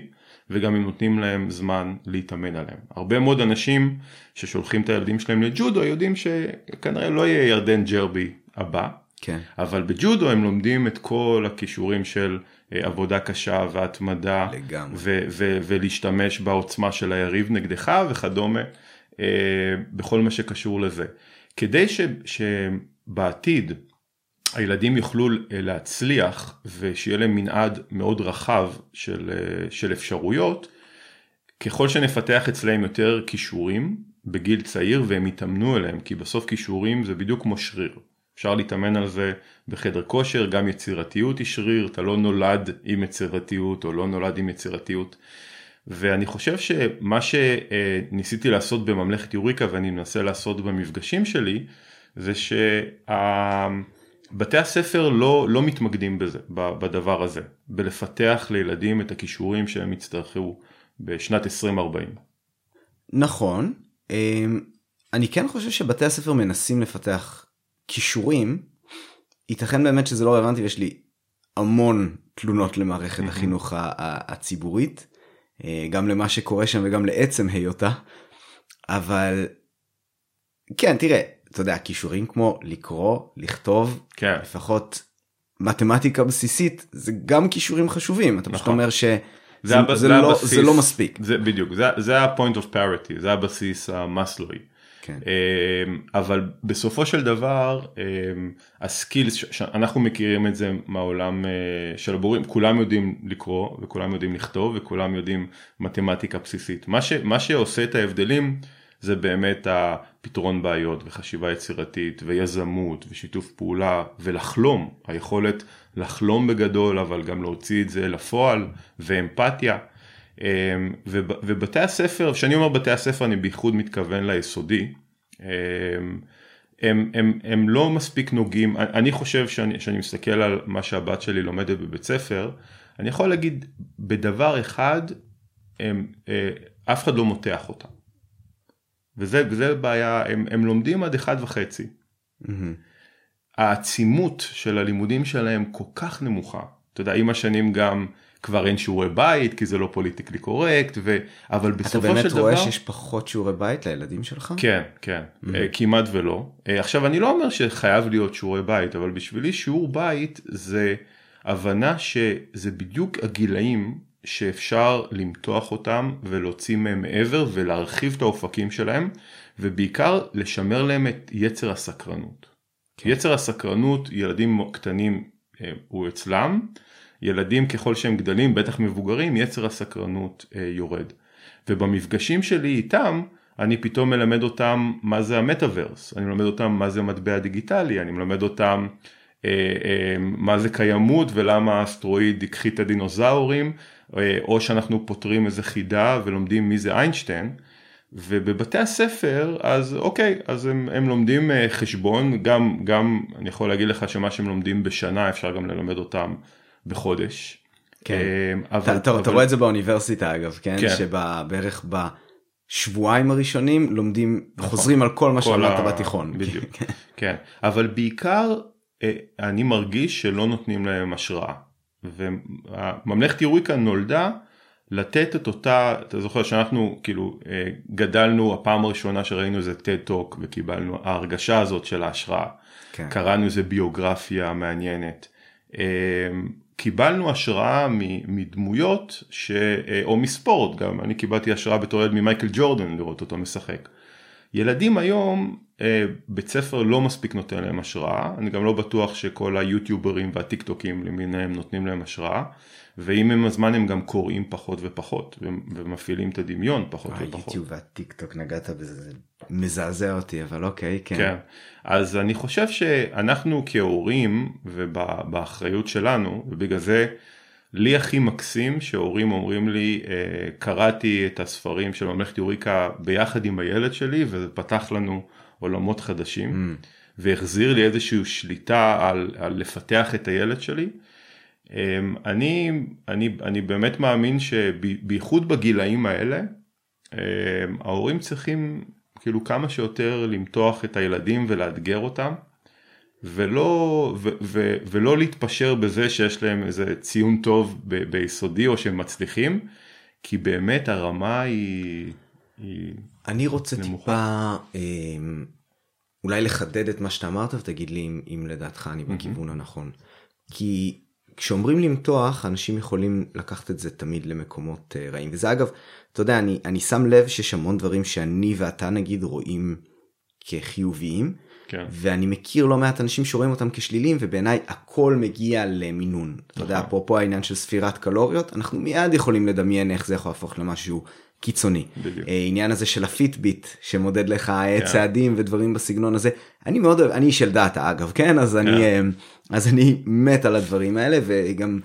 [SPEAKER 2] וגם הם נותנים להם זמן להתאמן עליהם. הרבה מאוד אנשים ששולחים את הילדים שלהם לג'ודו יודעים שכנראה לא יהיה ירדן ג'רבי הבא,
[SPEAKER 1] כן.
[SPEAKER 2] אבל בג'ודו הם לומדים את כל הכישורים של אה, עבודה קשה והתמדה ו- ו- ולהשתמש בעוצמה של היריב נגדך וכדומה אה, בכל מה שקשור לזה. כדי ש- שבעתיד הילדים יוכלו להצליח ושיהיה להם מנעד מאוד רחב של, אה, של אפשרויות, ככל שנפתח אצלם יותר כישורים בגיל צעיר והם יתאמנו אליהם, כי בסוף כישורים זה בדיוק כמו שריר. אפשר להתאמן על זה בחדר כושר, גם יצירתיות היא שריר, אתה לא נולד עם יצירתיות או לא נולד עם יצירתיות. ואני חושב שמה שניסיתי לעשות בממלכת יוריקה ואני מנסה לעשות במפגשים שלי, זה שבתי הספר לא, לא מתמקדים בזה, בדבר הזה, בלפתח לילדים את הכישורים שהם יצטרכו בשנת 2040.
[SPEAKER 1] נכון, אמ, אני כן חושב שבתי הספר מנסים לפתח כישורים, ייתכן באמת שזה לא רלוונטי ויש לי המון תלונות למערכת החינוך הציבורית, אה, גם למה שקורה שם וגם לעצם היותה, אבל כן תראה, אתה יודע, כישורים כמו לקרוא, לכתוב,
[SPEAKER 2] כן.
[SPEAKER 1] לפחות מתמטיקה בסיסית זה גם כישורים חשובים, אתה נכון. פשוט אומר ש... זה, זה, זה, לא, הבסיס, זה לא מספיק.
[SPEAKER 2] זה בדיוק, זה, זה ה-point of parity, זה הבסיס המסלוי.
[SPEAKER 1] כן.
[SPEAKER 2] אמ, אבל בסופו של דבר אמ, הסקילס שאנחנו מכירים את זה מהעולם אה, של הבורים כולם יודעים לקרוא וכולם יודעים לכתוב וכולם יודעים מתמטיקה בסיסית מה, ש, מה שעושה את ההבדלים זה באמת הפתרון בעיות וחשיבה יצירתית ויזמות ושיתוף פעולה ולחלום היכולת לחלום בגדול אבל גם להוציא את זה לפועל ואמפתיה. אמ, ובתי הספר, כשאני אומר בתי הספר אני בייחוד מתכוון ליסודי, אמ, הם, הם, הם לא מספיק נוגעים, אני חושב שאני, שאני מסתכל על מה שהבת שלי לומדת בבית ספר, אני יכול להגיד בדבר אחד, הם, אה, אף אחד לא מותח אותה. וזה, וזה בעיה, הם, הם לומדים עד אחד וחצי. Mm-hmm. העצימות של הלימודים שלהם כל כך נמוכה. אתה יודע, עם השנים גם כבר אין שיעורי בית כי זה לא פוליטיקלי קורקט ו... אבל בסופו של דבר...
[SPEAKER 1] אתה באמת רואה שיש פחות שיעורי בית לילדים שלך?
[SPEAKER 2] כן כן mm-hmm. כמעט ולא אה, עכשיו אני לא אומר שחייב להיות שיעורי בית אבל בשבילי שיעור בית זה הבנה שזה בדיוק הגילאים שאפשר למתוח אותם ולהוציא מהם מעבר ולהרחיב את האופקים שלהם ובעיקר לשמר להם את יצר הסקרנות. כן. יצר הסקרנות ילדים קטנים אה, הוא אצלם ילדים ככל שהם גדלים, בטח מבוגרים, יצר הסקרנות אה, יורד. ובמפגשים שלי איתם, אני פתאום מלמד אותם מה זה המטאוורס, אני מלמד אותם מה זה מטבע דיגיטלי, אני מלמד אותם אה, אה, מה זה קיימות ולמה האסטרואיד הכחי את הדינוזאורים, אה, או שאנחנו פותרים איזה חידה ולומדים מי זה איינשטיין. ובבתי הספר אז אוקיי אז הם, הם לומדים אה, חשבון גם גם אני יכול להגיד לך שמה שהם לומדים בשנה אפשר גם ללמד אותם בחודש.
[SPEAKER 1] כן. אבל, אתה, אבל... אתה רואה את זה באוניברסיטה אגב כן, כן. שבערך בשבועיים הראשונים לומדים נכון. חוזרים על כל מה שלמדת ה... בתיכון.
[SPEAKER 2] בדיוק. כן. כן אבל בעיקר אה, אני מרגיש שלא נותנים להם השראה. וממלכת יוריקה נולדה לתת את אותה, אתה זוכר שאנחנו כאילו אה, גדלנו הפעם הראשונה שראינו איזה TED Talk וקיבלנו ההרגשה הזאת של ההשראה, כן. קראנו איזה ביוגרפיה מעניינת, אה, קיבלנו השראה מדמויות ש... אה, או מספורט גם, אני קיבלתי השראה בתור ילד ממייקל ג'ורדן לראות אותו משחק. ילדים היום בית ספר לא מספיק נותן להם השראה, אני גם לא בטוח שכל היוטיוברים והטיק טוקים למיניהם נותנים להם השראה. ועם עם הזמן הם גם קוראים פחות ופחות ומפעילים את הדמיון פחות ופחות.
[SPEAKER 1] היוטיוב והטיק טוק נגעת בזה זה מזעזע אותי אבל אוקיי כן.
[SPEAKER 2] כן. אז אני חושב שאנחנו כהורים ובאחריות שלנו ובגלל זה לי הכי מקסים שהורים אומרים לי אה, קראתי את הספרים של ממלכת יוריקה ביחד עם הילד שלי וזה פתח לנו עולמות חדשים mm. והחזיר לי איזושהי שליטה על, על לפתח את הילד שלי. אמ, אני, אני, אני באמת מאמין שבייחוד בגילאים האלה אמ, ההורים צריכים כאילו כמה שיותר למתוח את הילדים ולאתגר אותם ולא, ו, ו, ולא להתפשר בזה שיש להם איזה ציון טוב ב, ביסודי או שהם מצליחים כי באמת הרמה היא, היא
[SPEAKER 1] אני רוצה נמוכה. טיפה אה, אולי לחדד את מה שאתה אמרת ותגיד לי אם, אם לדעתך אני בכיוון mm-hmm. הנכון. כי כשאומרים למתוח אנשים יכולים לקחת את זה תמיד למקומות uh, רעים וזה אגב אתה יודע אני אני שם לב שיש המון דברים שאני ואתה נגיד רואים כחיוביים כן. ואני מכיר לא מעט אנשים שרואים אותם כשלילים ובעיניי הכל מגיע למינון. נכון. אתה יודע נכון. אפרופו העניין של ספירת קלוריות אנחנו מיד יכולים לדמיין איך זה יכול להפוך למשהו קיצוני. בדיוק. אה, עניין הזה של הפיטביט שמודד לך אה, כן. צעדים ודברים בסגנון הזה אני מאוד אוהב אני איש של דאטה אגב כן אז כן. אני אז אני מת על הדברים האלה וגם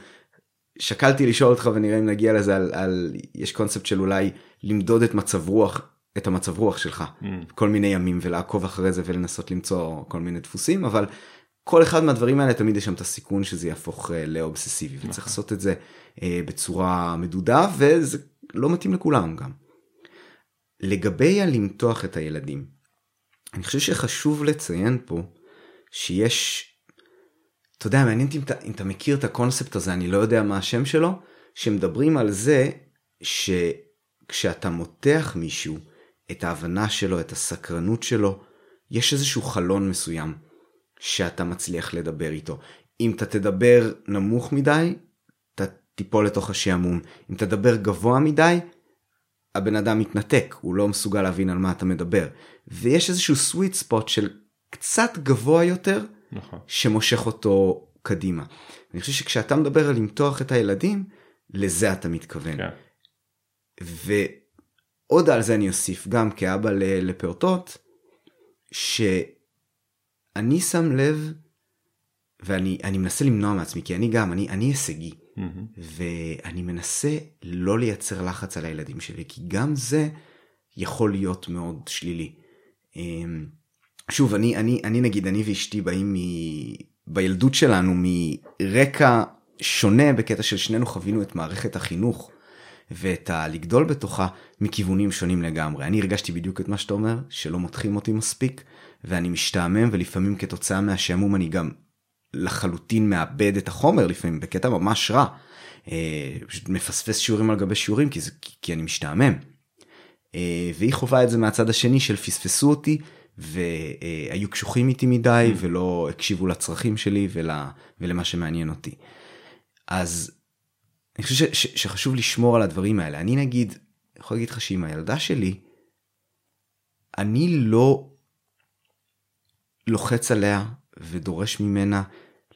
[SPEAKER 1] שקלתי לשאול אותך ונראה אם נגיע לזה על, על יש קונספט של אולי למדוד את מצב רוח את המצב רוח שלך mm. כל מיני ימים ולעקוב אחרי זה ולנסות למצוא כל מיני דפוסים אבל כל אחד מהדברים האלה תמיד יש שם את הסיכון שזה יהפוך uh, לאובססיבי וצריך נכון. לעשות את זה uh, בצורה מדודה וזה לא מתאים לכולם גם. לגבי הלמתוח את הילדים אני חושב שחשוב לציין פה שיש אתה יודע, מעניין אם אתה, אם אתה מכיר את הקונספט הזה, אני לא יודע מה השם שלו, שמדברים על זה שכשאתה מותח מישהו, את ההבנה שלו, את הסקרנות שלו, יש איזשהו חלון מסוים שאתה מצליח לדבר איתו. אם אתה תדבר נמוך מדי, אתה תיפול לתוך השעמום. אם תדבר גבוה מדי, הבן אדם מתנתק, הוא לא מסוגל להבין על מה אתה מדבר. ויש איזשהו sweet spot של קצת גבוה יותר, נכון. שמושך אותו קדימה. אני חושב שכשאתה מדבר על למתוח את הילדים, לזה אתה מתכוון. כן. ועוד על זה אני אוסיף, גם כאבא לפעוטות, שאני שם לב, ואני מנסה למנוע מעצמי, כי אני גם, אני, אני הישגי, mm-hmm. ואני מנסה לא לייצר לחץ על הילדים שלי, כי גם זה יכול להיות מאוד שלילי. אמ, שוב, אני, אני, אני נגיד, אני ואשתי באים מ... בילדות שלנו מרקע שונה בקטע של שנינו חווינו את מערכת החינוך ואת הלגדול בתוכה מכיוונים שונים לגמרי. אני הרגשתי בדיוק את מה שאתה אומר, שלא מותחים אותי מספיק, ואני משתעמם ולפעמים כתוצאה מהשעמום אני גם לחלוטין מאבד את החומר לפעמים בקטע ממש רע. אה, פשוט מפספס שיעורים על גבי שיעורים כי, זה, כי אני משתעמם. אה, והיא חווה את זה מהצד השני של פספסו אותי והיו קשוחים איתי מדי mm. ולא הקשיבו לצרכים שלי ול, ולמה שמעניין אותי. אז אני חושב ש, ש, שחשוב לשמור על הדברים האלה. אני נגיד, יכול להגיד לך שעם הילדה שלי, אני לא לוחץ עליה ודורש ממנה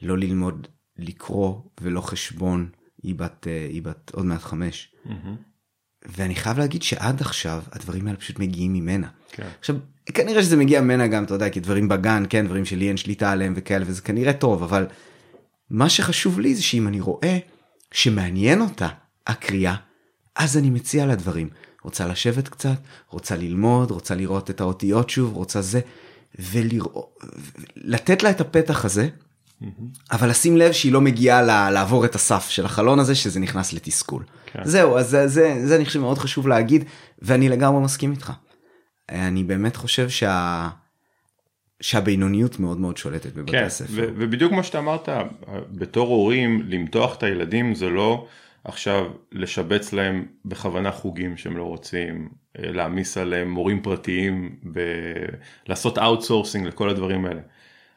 [SPEAKER 1] לא ללמוד לקרוא ולא חשבון, היא בת, היא בת עוד מעט חמש. Mm-hmm. ואני חייב להגיד שעד עכשיו הדברים האלה פשוט מגיעים ממנה.
[SPEAKER 2] כן.
[SPEAKER 1] עכשיו כנראה שזה מגיע ממנה גם אתה יודע כי דברים בגן כן דברים שלי אין שליטה עליהם וכאלה וזה כנראה טוב אבל מה שחשוב לי זה שאם אני רואה שמעניין אותה הקריאה אז אני מציע לה דברים. רוצה לשבת קצת רוצה ללמוד רוצה לראות את האותיות שוב רוצה זה ולראות לתת לה את הפתח הזה אבל לשים לב שהיא לא מגיעה לה, לעבור את הסף של החלון הזה שזה נכנס לתסכול.
[SPEAKER 2] כן.
[SPEAKER 1] זהו אז זה, זה, זה אני חושב מאוד חשוב להגיד ואני לגמרי מסכים איתך. אני באמת חושב שה... שהבינוניות מאוד מאוד שולטת בבתי
[SPEAKER 2] כן,
[SPEAKER 1] הספר.
[SPEAKER 2] ו- ובדיוק מה שאתה אמרת, בתור הורים, למתוח את הילדים זה לא עכשיו לשבץ להם בכוונה חוגים שהם לא רוצים, אה, להעמיס עליהם מורים פרטיים, ב- לעשות outsourcing לכל הדברים האלה.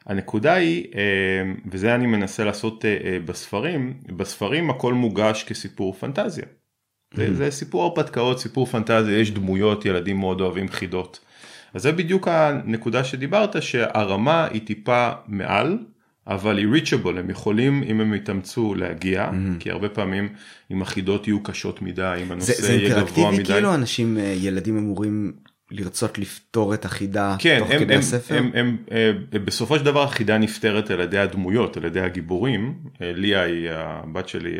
[SPEAKER 2] הנקודה היא, אה, וזה אני מנסה לעשות אה, בספרים, בספרים הכל מוגש כסיפור פנטזיה. זה, זה סיפור הרפתקאות, סיפור פנטזיה, יש דמויות, ילדים מאוד אוהבים חידות. אז זה בדיוק הנקודה שדיברת, שהרמה היא טיפה מעל, אבל היא reachable, הם יכולים אם הם יתאמצו להגיע, mm-hmm. כי הרבה פעמים אם החידות יהיו קשות מדי, אם הנושא
[SPEAKER 1] זה, זה
[SPEAKER 2] יהיה גבוה
[SPEAKER 1] אינטראקטיבי
[SPEAKER 2] מדי.
[SPEAKER 1] כאילו אנשים אה, ילדים אמורים לרצות לפתור את החידה
[SPEAKER 2] כן,
[SPEAKER 1] תוך
[SPEAKER 2] הם,
[SPEAKER 1] כדי
[SPEAKER 2] הם,
[SPEAKER 1] הספר?
[SPEAKER 2] הם, הם, הם, בסופו של דבר החידה נפתרת על ידי הדמויות, על ידי הגיבורים. אה, ליה היא הבת שלי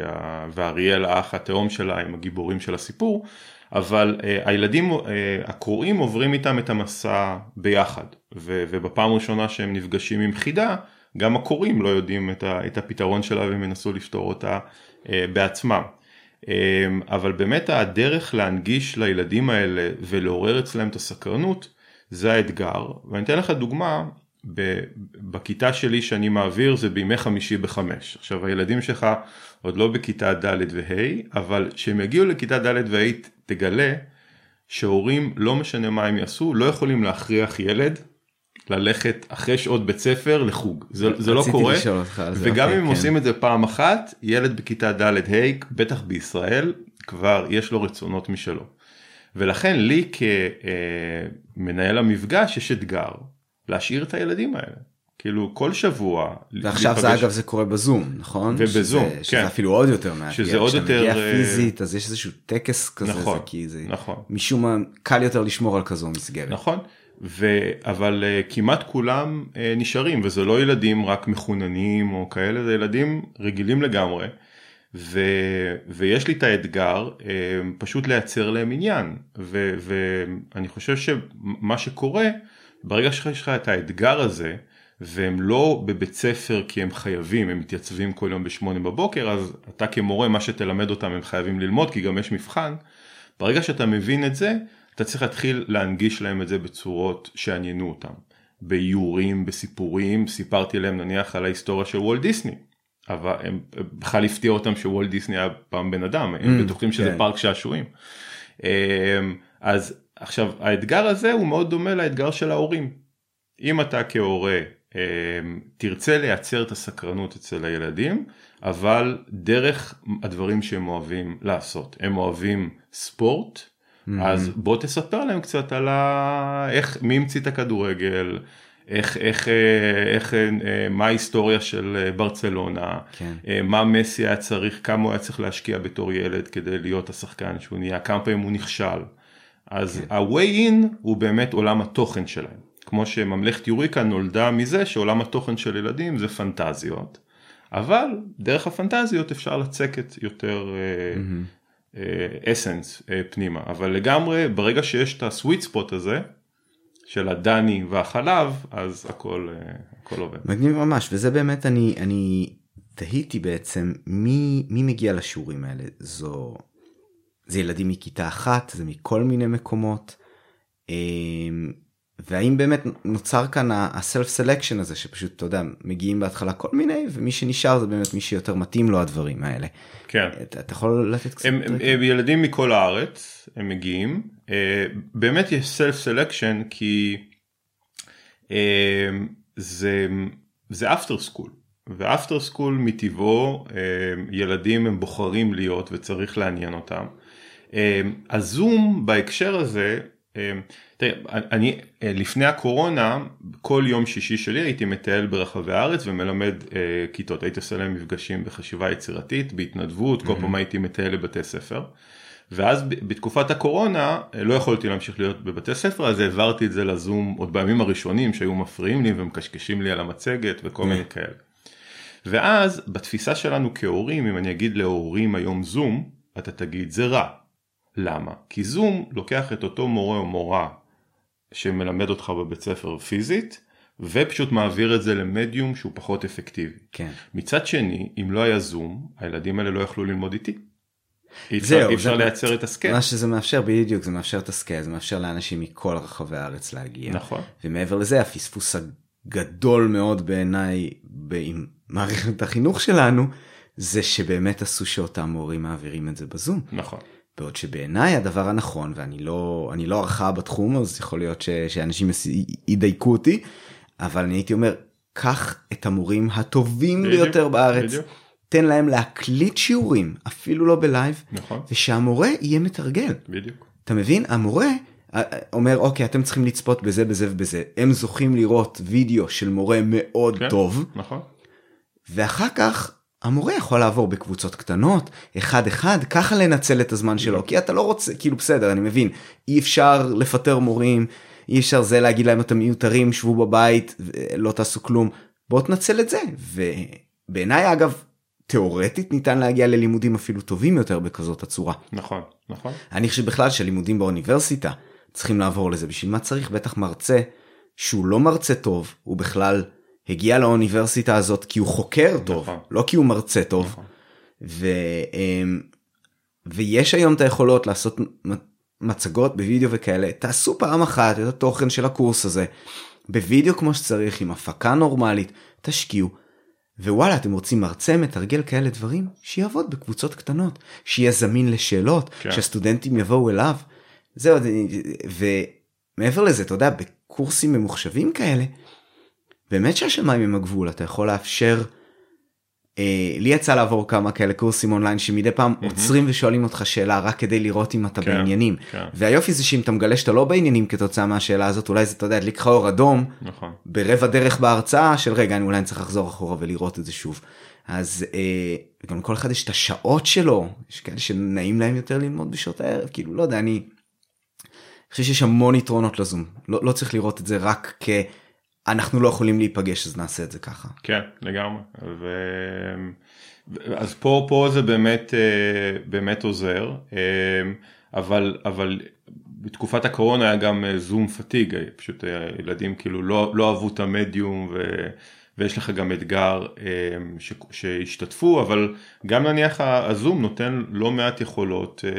[SPEAKER 2] ואריאל האח התאום שלה הם הגיבורים של הסיפור, אבל אה, הילדים אה, הקוראים עוברים איתם את המסע ביחד, ו, ובפעם הראשונה שהם נפגשים עם חידה, גם הקוראים לא יודעים את, ה, את הפתרון שלה והם ינסו לפתור אותה אה, בעצמם. אמ, אבל באמת הדרך להנגיש לילדים האלה ולעורר אצלם את הסקרנות זה האתגר. ואני אתן לך דוגמה בכיתה שלי שאני מעביר זה בימי חמישי בחמש. עכשיו הילדים שלך עוד לא בכיתה ד' וה' אבל כשהם יגיעו לכיתה ד' וה' תגלה שהורים לא משנה מה הם יעשו לא יכולים להכריח ילד ללכת אחרי שעות בית ספר לחוג זה, זה לא קורה
[SPEAKER 1] זה,
[SPEAKER 2] וגם
[SPEAKER 1] אוקיי,
[SPEAKER 2] אם
[SPEAKER 1] כן.
[SPEAKER 2] עושים את זה פעם אחת ילד בכיתה ד' ה' בטח בישראל כבר יש לו רצונות משלו. ולכן לי כמנהל המפגש יש אתגר להשאיר את הילדים האלה. כאילו כל שבוע.
[SPEAKER 1] ועכשיו זה
[SPEAKER 2] להיפגש-
[SPEAKER 1] אגב זה קורה בזום נכון?
[SPEAKER 2] ובזום,
[SPEAKER 1] שזה, שזה
[SPEAKER 2] כן.
[SPEAKER 1] אפילו עוד יותר מאתגר.
[SPEAKER 2] שזה עוד
[SPEAKER 1] כשאתה
[SPEAKER 2] יותר,
[SPEAKER 1] מגיע
[SPEAKER 2] אה,
[SPEAKER 1] פיזית אז יש איזשהו טקס כזה
[SPEAKER 2] נכון,
[SPEAKER 1] זה כי זה
[SPEAKER 2] נכון.
[SPEAKER 1] משום מה קל יותר לשמור על כזו מסגרת.
[SPEAKER 2] נכון. ו... אבל uh, כמעט כולם uh, נשארים וזה לא ילדים רק מחוננים או כאלה זה ילדים רגילים לגמרי ו... ויש לי את האתגר uh, פשוט לייצר להם עניין ו... ואני חושב שמה שקורה ברגע שיש לך את האתגר הזה והם לא בבית ספר כי הם חייבים הם מתייצבים כל יום בשמונה בבוקר אז אתה כמורה מה שתלמד אותם הם חייבים ללמוד כי גם יש מבחן ברגע שאתה מבין את זה אתה צריך להתחיל להנגיש להם את זה בצורות שעניינו אותם. באיורים, בסיפורים, סיפרתי להם נניח על ההיסטוריה של וולט דיסני. אבל הם בכלל הפתיע אותם שוולט דיסני היה פעם בן אדם, הם
[SPEAKER 1] Mm,
[SPEAKER 2] בטוחים שזה
[SPEAKER 1] כן.
[SPEAKER 2] פארק שעשועים. אמ, אז עכשיו האתגר הזה הוא מאוד דומה לאתגר של ההורים. אם אתה כהורה תרצה לייצר את הסקרנות אצל הילדים, אבל דרך הדברים שהם אוהבים לעשות. הם אוהבים ספורט, אז בוא תספר להם קצת על ה... איך, מי המציא את הכדורגל, איך, איך, אה, איך, אה, מה ההיסטוריה של אה, ברצלונה,
[SPEAKER 1] כן.
[SPEAKER 2] אה, מה מסי היה צריך, כמה הוא היה צריך להשקיע בתור ילד כדי להיות השחקן שהוא נהיה, כמה פעמים הוא נכשל. אז
[SPEAKER 1] כן.
[SPEAKER 2] ה-way in הוא באמת עולם התוכן שלהם. כמו שממלכת יוריקה נולדה מזה שעולם התוכן של ילדים זה פנטזיות. אבל דרך הפנטזיות אפשר לצקת יותר אסנס פנימה אבל לגמרי ברגע שיש את הסוויט ספוט הזה של הדני והחלב אז הכל אה, הכל עובד.
[SPEAKER 1] מגניב ממש וזה באמת אני אני תהיתי בעצם מי מי מגיע לשיעורים האלה זו זה ילדים מכיתה אחת זה מכל מיני מקומות. והאם באמת נוצר כאן ה self selection הזה שפשוט אתה יודע מגיעים בהתחלה כל מיני ומי שנשאר זה באמת מי שיותר מתאים לו הדברים האלה.
[SPEAKER 2] כן.
[SPEAKER 1] אתה, אתה יכול לתת קצת
[SPEAKER 2] הם, הם, הם ילדים מכל הארץ הם מגיעים אה, באמת יש self selection כי אה, זה זה after school ו after school מטבעו אה, ילדים הם בוחרים להיות וצריך לעניין אותם. הזום בהקשר הזה תראה, אני אה, לפני הקורונה כל יום שישי שלי הייתי מטייל ברחבי הארץ ומלמד אה, כיתות הייתי עושה להם מפגשים בחשיבה יצירתית בהתנדבות כל פעם הייתי מטייל לבתי ספר. ואז בתקופת הקורונה לא יכולתי להמשיך להיות בבתי ספר אז העברתי את זה לזום עוד בימים הראשונים שהיו מפריעים לי ומקשקשים לי על המצגת וכל מיני כאלה. ואז בתפיסה שלנו כהורים אם אני אגיד להורים היום זום אתה תגיד זה רע. למה? כי זום לוקח את אותו מורה או מורה שמלמד אותך בבית ספר פיזית ופשוט מעביר את זה למדיום שהוא פחות אפקטיבי.
[SPEAKER 1] כן.
[SPEAKER 2] מצד שני אם לא היה זום הילדים האלה לא יכלו ללמוד איתי. אי
[SPEAKER 1] זהו,
[SPEAKER 2] אפשר, אי אפשר
[SPEAKER 1] זה-
[SPEAKER 2] לייצר את הסכם.
[SPEAKER 1] מה שזה מאפשר בדיוק זה מאפשר את הסקייל זה מאפשר לאנשים מכל רחבי הארץ להגיע.
[SPEAKER 2] נכון.
[SPEAKER 1] ומעבר לזה הפספוס הגדול מאוד בעיניי עם מערכת החינוך שלנו זה שבאמת עשו שאותם מורים מעבירים את זה בזום.
[SPEAKER 2] נכון.
[SPEAKER 1] בעוד שבעיניי הדבר הנכון ואני לא לא ערכה בתחום אז יכול להיות ש, שאנשים ידייקו אותי אבל אני הייתי אומר קח את המורים הטובים
[SPEAKER 2] בדיוק,
[SPEAKER 1] ביותר בארץ
[SPEAKER 2] בדיוק.
[SPEAKER 1] תן להם להקליט שיעורים אפילו לא בלייב
[SPEAKER 2] נכון.
[SPEAKER 1] ושהמורה יהיה מתרגל
[SPEAKER 2] בדיוק.
[SPEAKER 1] אתה מבין המורה אה, אומר אוקיי אתם צריכים לצפות בזה בזה ובזה הם זוכים לראות וידאו של מורה מאוד
[SPEAKER 2] כן,
[SPEAKER 1] טוב
[SPEAKER 2] נכון.
[SPEAKER 1] ואחר כך המורה יכול לעבור בקבוצות קטנות אחד אחד ככה לנצל את הזמן שלו כי אתה לא רוצה כאילו בסדר אני מבין אי אפשר לפטר מורים אי אפשר זה להגיד להם אתם מיותרים שבו בבית לא תעשו כלום בוא תנצל את זה ובעיניי אגב תאורטית ניתן להגיע ללימודים אפילו טובים יותר בכזאת הצורה
[SPEAKER 2] נכון. נכון.
[SPEAKER 1] אני חושב בכלל שלימודים באוניברסיטה צריכים לעבור לזה בשביל מה צריך בטח מרצה שהוא לא מרצה טוב הוא בכלל הגיע לאוניברסיטה הזאת כי הוא חוקר טוב
[SPEAKER 2] נכון.
[SPEAKER 1] לא כי הוא מרצה טוב
[SPEAKER 2] נכון.
[SPEAKER 1] ו, אמ, ויש היום את היכולות לעשות מצגות בווידאו וכאלה תעשו פעם אחת את התוכן של הקורס הזה בווידאו כמו שצריך עם הפקה נורמלית תשקיעו. ווואלה אתם רוצים מרצה מתרגל כאלה דברים שיעבוד בקבוצות קטנות שיהיה זמין לשאלות
[SPEAKER 2] כן.
[SPEAKER 1] שהסטודנטים יבואו אליו. זהו ומעבר לזה אתה יודע בקורסים ממוחשבים כאלה באמת שהשמיים הם הגבול אתה יכול לאפשר. אה, לי יצא לעבור כמה כאלה קורסים אונליין שמדי פעם עוצרים ושואלים אותך שאלה רק כדי לראות אם אתה
[SPEAKER 2] כן,
[SPEAKER 1] בעניינים.
[SPEAKER 2] כן.
[SPEAKER 1] והיופי זה שאם אתה מגלה שאתה לא בעניינים כתוצאה מהשאלה הזאת אולי זה אתה יודע הדליק לך אור אדום
[SPEAKER 2] נכון.
[SPEAKER 1] ברבע דרך בהרצאה של רגע אני אולי צריך לחזור אחורה ולראות את זה שוב. אז אה, גם לכל אחד יש את השעות שלו יש כאלה שנעים להם יותר ללמוד בשעות הערב כאילו לא יודע אני. אני חושב שיש המון יתרונות לזום לא, לא צריך לראות את זה רק כ... אנחנו לא יכולים להיפגש אז נעשה את זה ככה.
[SPEAKER 2] כן לגמרי ו... אז פה פה זה באמת אה, באמת עוזר אה, אבל אבל בתקופת הקורונה היה גם אה, זום פתיג פשוט אה, ילדים כאילו לא לא אהבו את המדיום ו... ויש לך גם אתגר ש... שהשתתפו אבל גם נניח הזום נותן לא מעט יכולות אה,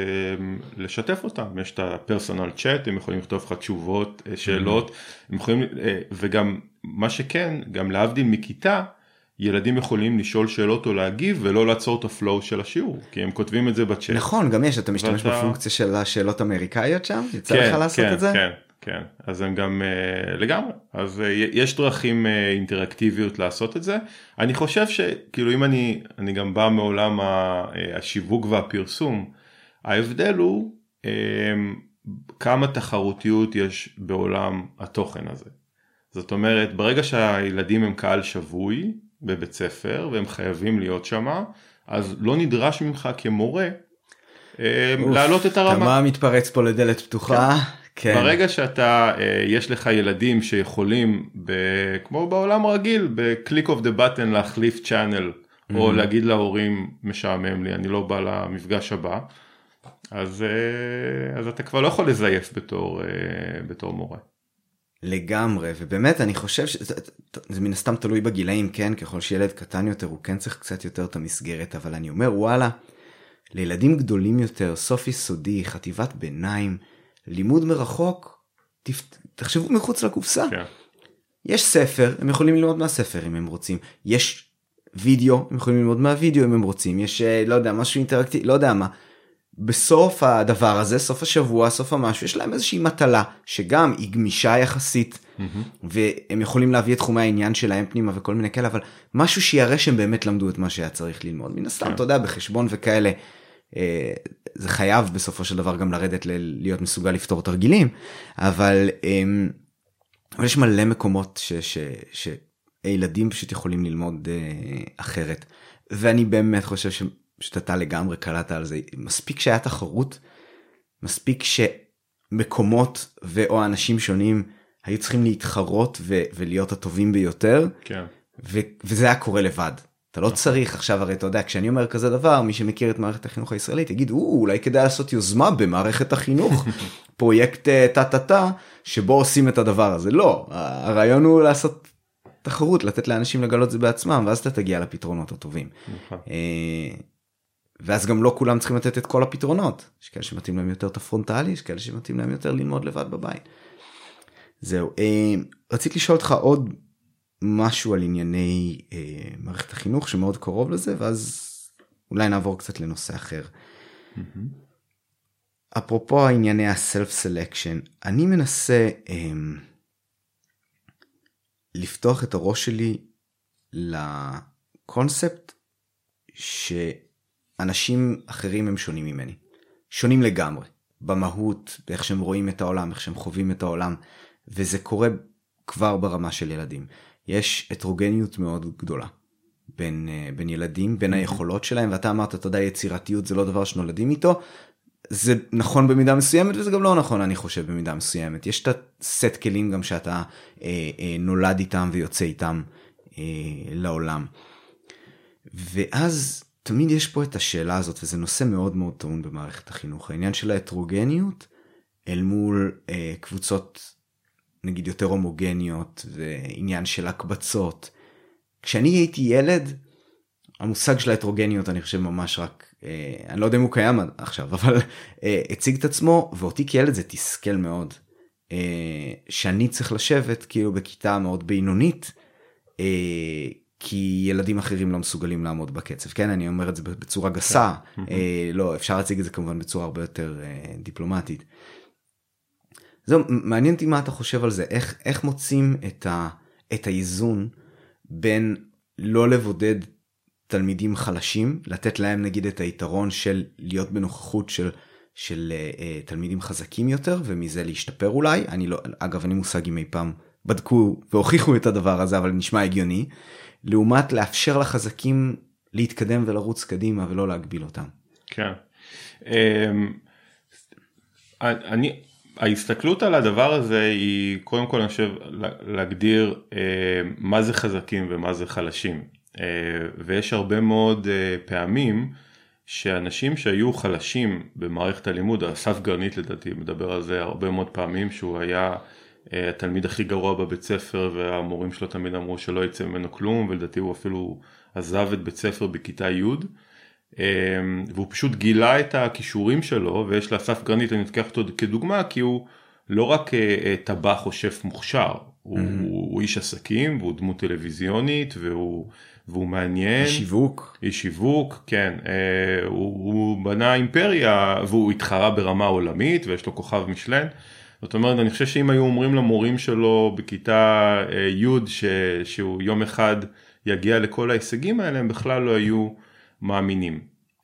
[SPEAKER 2] לשתף אותם. יש את הפרסונל צ'אט הם יכולים לכתוב לך תשובות אה, שאלות. הם יכולים אה, וגם מה שכן גם להבדיל מכיתה ילדים יכולים לשאול שאלות או להגיב ולא לעצור את הפלואו של השיעור כי הם כותבים את זה בצ'אט.
[SPEAKER 1] נכון גם יש אתה משתמש
[SPEAKER 2] ואתה-
[SPEAKER 1] בפונקציה של השאלות אמריקאיות שם? יצא
[SPEAKER 2] כן,
[SPEAKER 1] לך לעשות
[SPEAKER 2] כן,
[SPEAKER 1] את זה?
[SPEAKER 2] כן, כן, אז הם גם uh, לגמרי, אז uh, יש דרכים uh, אינטראקטיביות לעשות את זה. אני חושב שכאילו אם אני, אני גם בא מעולם השיווק והפרסום, ההבדל הוא כמה תחרותיות יש בעולם התוכן הזה. זאת אומרת, ברגע שהילדים הם קהל שבוי בבית ספר והם חייבים להיות שם, אז לא נדרש ממך כמורה להעלות את הרמה.
[SPEAKER 1] אתה מה מתפרץ פה לדלת פתוחה? כן.
[SPEAKER 2] ברגע שאתה אה, יש לך ילדים שיכולים ב, כמו בעולם הרגיל ב click of the button להחליף channel או להגיד להורים משעמם לי אני לא בא למפגש הבא אז אה, אז אתה כבר לא יכול לזייף בתור אה, בתור מורה.
[SPEAKER 1] לגמרי ובאמת אני חושב שזה זה מן הסתם תלוי בגילאים כן? ככל שילד קטן יותר הוא כן צריך קצת יותר את המסגרת אבל אני אומר וואלה לילדים גדולים יותר סוף יסודי חטיבת ביניים לימוד מרחוק תפ- תחשבו מחוץ לקופסה
[SPEAKER 2] כן.
[SPEAKER 1] יש ספר הם יכולים ללמוד מהספר אם הם רוצים יש וידאו הם יכולים ללמוד מהוידאו אם הם רוצים יש אה, לא יודע משהו אינטראקטיבי לא יודע מה. בסוף הדבר הזה סוף השבוע סוף המשהו יש להם איזושהי מטלה שגם היא גמישה יחסית והם יכולים להביא את תחומי העניין שלהם פנימה וכל מיני כאלה אבל משהו שיראה שהם באמת למדו את מה שהיה צריך ללמוד מן הסתם
[SPEAKER 2] כן.
[SPEAKER 1] אתה יודע בחשבון וכאלה. אה, זה חייב בסופו של דבר גם לרדת ל- להיות מסוגל לפתור תרגילים אבל אמ, אבל יש מלא מקומות ש, ש, שילדים פשוט יכולים ללמוד אה, אחרת ואני באמת חושב ש, שאתה לגמרי קלעת על זה מספיק שהיה תחרות מספיק שמקומות ו/או אנשים שונים היו צריכים להתחרות ו- ולהיות הטובים ביותר,
[SPEAKER 2] כן.
[SPEAKER 1] ו- וזה היה קורה לבד. אתה לא צריך עכשיו הרי אתה יודע כשאני אומר כזה דבר מי שמכיר את מערכת החינוך הישראלית יגיד אולי כדאי לעשות יוזמה במערכת החינוך פרויקט טה טה טה שבו עושים את הדבר הזה לא הרעיון הוא לעשות תחרות לתת לאנשים לגלות את זה בעצמם ואז אתה תגיע לפתרונות הטובים.
[SPEAKER 2] נכון.
[SPEAKER 1] אה, ואז גם לא כולם צריכים לתת את כל הפתרונות יש כאלה שמתאים להם יותר את הפרונטלי יש כאלה שמתאים להם יותר ללמוד לבד בבית. זהו אה, רציתי לשאול אותך עוד משהו על ענייני אה, מערכת החינוך שמאוד קרוב לזה ואז אולי נעבור קצת לנושא אחר. אפרופו ענייני הסלף סלקשן אני מנסה אה, לפתוח את הראש שלי לקונספט שאנשים אחרים הם שונים ממני. שונים לגמרי. במהות, באיך שהם רואים את העולם, איך שהם חווים את העולם, וזה קורה כבר ברמה של ילדים. יש הטרוגניות מאוד גדולה בין, אה, בין ילדים, בין היכולות שלהם, ואתה אמרת, אתה יודע, יצירתיות זה לא דבר שנולדים איתו. זה נכון במידה מסוימת וזה גם לא נכון אני חושב במידה מסוימת יש את הסט כלים גם שאתה אה, אה, נולד איתם ויוצא איתם אה, לעולם. ואז תמיד יש פה את השאלה הזאת וזה נושא מאוד מאוד טעון במערכת החינוך העניין של ההטרוגניות אל מול אה, קבוצות נגיד יותר הומוגניות ועניין של הקבצות. כשאני הייתי ילד המושג של ההטרוגניות אני חושב ממש רק אה, אני לא יודע אם הוא קיים עכשיו אבל אה, הציג את עצמו ואותי כילד זה תסכל מאוד. אה, שאני צריך לשבת כאילו בכיתה מאוד בינונית אה, כי ילדים אחרים לא מסוגלים לעמוד בקצב כן אני אומר את זה בצורה גסה
[SPEAKER 2] כן.
[SPEAKER 1] אה, לא אפשר להציג את זה כמובן בצורה הרבה יותר אה, דיפלומטית. זהו מעניין אותי מה אתה חושב על זה איך איך מוצאים את, ה, את האיזון בין לא לבודד תלמידים חלשים לתת להם נגיד את היתרון של להיות בנוכחות של של uh, uh, תלמידים חזקים יותר ומזה להשתפר אולי אני לא אגב אני מושג אם אי פעם בדקו והוכיחו את הדבר הזה אבל נשמע הגיוני לעומת לאפשר לחזקים להתקדם ולרוץ קדימה ולא להגביל אותם.
[SPEAKER 2] כן. Um, אני ההסתכלות על הדבר הזה היא קודם כל אני חושב להגדיר uh, מה זה חזקים ומה זה חלשים. uh, ויש הרבה מאוד uh, פעמים שאנשים שהיו חלשים במערכת הלימוד, אסף גרנית לדעתי מדבר על זה הרבה מאוד פעמים שהוא היה התלמיד הכי גרוע בבית ספר והמורים שלו תמיד אמרו שלא יצא ממנו כלום ולדעתי הוא אפילו עזב את בית ספר בכיתה י' והוא פשוט גילה את הכישורים שלו ויש לאסף גרנית אני לוקח אותו כדוגמה כי הוא לא רק טבח או שף מוכשר הוא, mm-hmm. הוא, הוא איש עסקים והוא דמות טלוויזיונית והוא והוא מעניין.
[SPEAKER 1] איש שיווק.
[SPEAKER 2] איש שיווק, כן. אה, הוא, הוא בנה אימפריה והוא התחרה ברמה עולמית ויש לו כוכב משלן. זאת אומרת, אני חושב שאם היו אומרים למורים שלו בכיתה אה, י' ש, שהוא יום אחד יגיע לכל ההישגים האלה, הם בכלל לא היו מאמינים.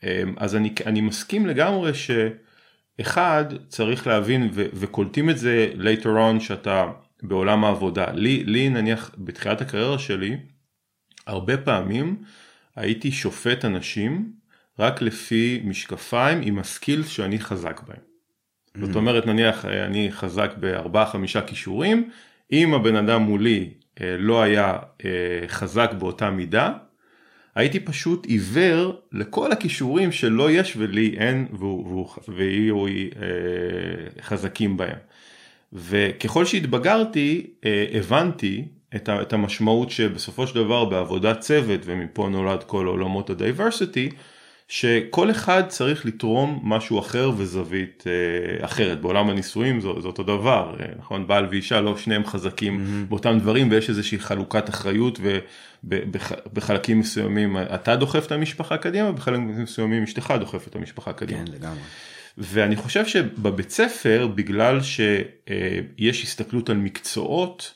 [SPEAKER 2] אה, אז אני, אני מסכים לגמרי שאחד צריך להבין ו, וקולטים את זה later on שאתה בעולם העבודה. לי, לי נניח בתחילת הקריירה שלי, הרבה פעמים הייתי שופט אנשים רק לפי משקפיים עם הסקילס שאני חזק בהם. Mm-hmm. זאת אומרת נניח אני חזק בארבעה חמישה כישורים, אם הבן אדם מולי אה, לא היה אה, חזק באותה מידה, הייתי פשוט עיוור לכל הכישורים שלא יש ולי אין ויהיו אה, חזקים בהם. וככל שהתבגרתי הבנתי את המשמעות שבסופו של דבר בעבודת צוות ומפה נולד כל עולמות הדייברסיטי שכל אחד צריך לתרום משהו אחר וזווית אה, אחרת בעולם הנישואים זה, זה אותו דבר אה, נכון בעל ואישה לא שניהם חזקים mm-hmm. באותם דברים ויש איזושהי חלוקת אחריות ובחלקים מסוימים אתה דוחף את המשפחה קדימה בחלקים מסוימים אשתך דוחפת את המשפחה קדימה.
[SPEAKER 1] כן לגמרי.
[SPEAKER 2] ואני חושב שבבית ספר בגלל שיש הסתכלות על מקצועות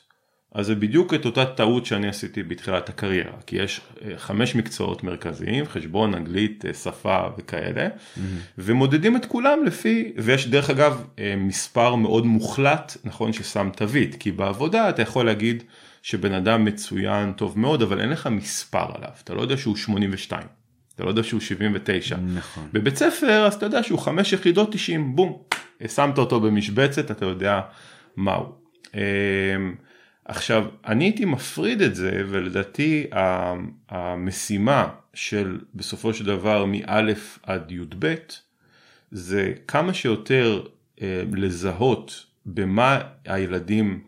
[SPEAKER 2] אז זה בדיוק את אותה טעות שאני עשיתי בתחילת הקריירה, כי יש אה, חמש מקצועות מרכזיים, חשבון, אנגלית, אה, שפה וכאלה, mm-hmm. ומודדים את כולם לפי, ויש דרך אגב אה, מספר מאוד מוחלט, נכון, ששם תווית, כי בעבודה אתה יכול להגיד שבן אדם מצוין טוב מאוד, אבל אין לך מספר עליו, אתה לא יודע שהוא 82. אתה לא יודע שהוא 79.
[SPEAKER 1] נכון.
[SPEAKER 2] בבית ספר אז אתה יודע שהוא 5 יחידות 90 בום שמת אותו במשבצת אתה יודע מהו. עכשיו אני הייתי מפריד את זה ולדעתי המשימה של בסופו של דבר מא' עד י"ב זה כמה שיותר אה, לזהות במה הילדים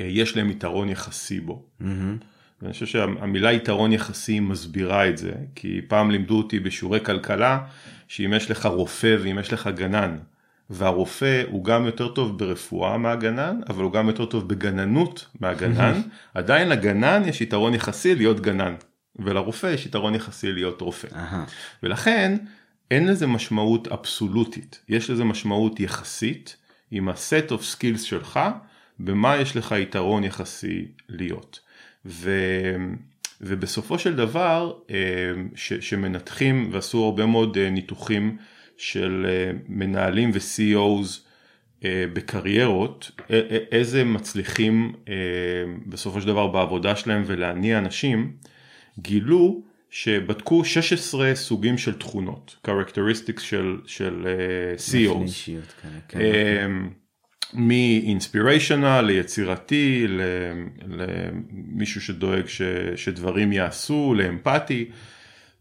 [SPEAKER 2] אה, יש להם יתרון יחסי בו. Mm-hmm. ואני חושב שהמילה יתרון יחסי מסבירה את זה כי פעם לימדו אותי בשיעורי כלכלה שאם יש לך רופא ואם יש לך גנן והרופא הוא גם יותר טוב ברפואה מהגנן אבל הוא גם יותר טוב בגננות מהגנן. עדיין לגנן יש יתרון יחסי להיות גנן ולרופא יש יתרון יחסי להיות רופא. ולכן אין לזה משמעות אבסולוטית יש לזה משמעות יחסית עם ה set of skills שלך במה יש לך יתרון יחסי להיות. ו... ובסופו של דבר ש... שמנתחים ועשו הרבה מאוד ניתוחים של אה, מנהלים ו-CEOs אה, בקריירות, איזה מצליחים אה, בסופו של דבר בעבודה שלהם ולהניע אנשים, גילו שבדקו 16 סוגים של תכונות, characteristics של, של CEOs. כן, מ-inspirational ליצירתי, למישהו שדואג ש, שדברים יעשו, לאמפתי.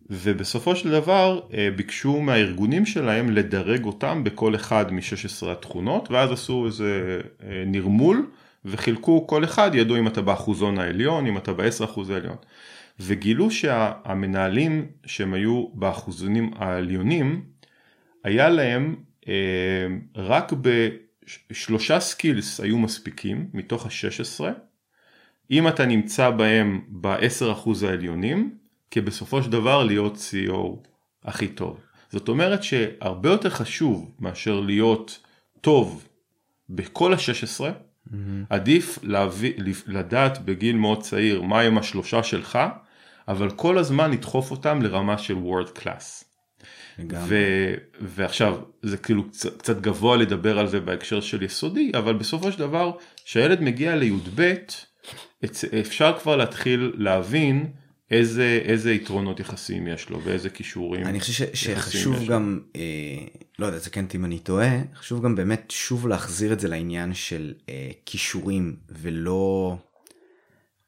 [SPEAKER 2] ובסופו של דבר אה, ביקשו מהארגונים שלהם לדרג אותם בכל אחד מ-16 התכונות ואז עשו איזה אה, נרמול וחילקו כל אחד ידעו אם אתה באחוזון העליון אם אתה ב-10% העליון. וגילו שהמנהלים שהם היו באחוזונים העליונים היה להם אה, רק בשלושה סקילס היו מספיקים מתוך ה-16. אם אתה נמצא בהם ב-10% העליונים כי בסופו של דבר להיות CEO הכי טוב. זאת אומרת שהרבה יותר חשוב מאשר להיות טוב בכל ה-16, mm-hmm. עדיף להביא, לדעת בגיל מאוד צעיר מהם השלושה שלך, אבל כל הזמן לדחוף אותם לרמה של וורד קלאס. ו- ועכשיו זה כאילו קצת, קצת גבוה לדבר על זה בהקשר של יסודי אבל בסופו של דבר כשהילד מגיע לי"ב אפשר כבר להתחיל להבין איזה, איזה יתרונות יחסיים יש לו ואיזה כישורים.
[SPEAKER 1] אני חושב ש, שחשוב גם, אה, לא יודע, תקן אותי אם אני טועה, חשוב גם באמת שוב להחזיר את זה לעניין של אה, כישורים ולא,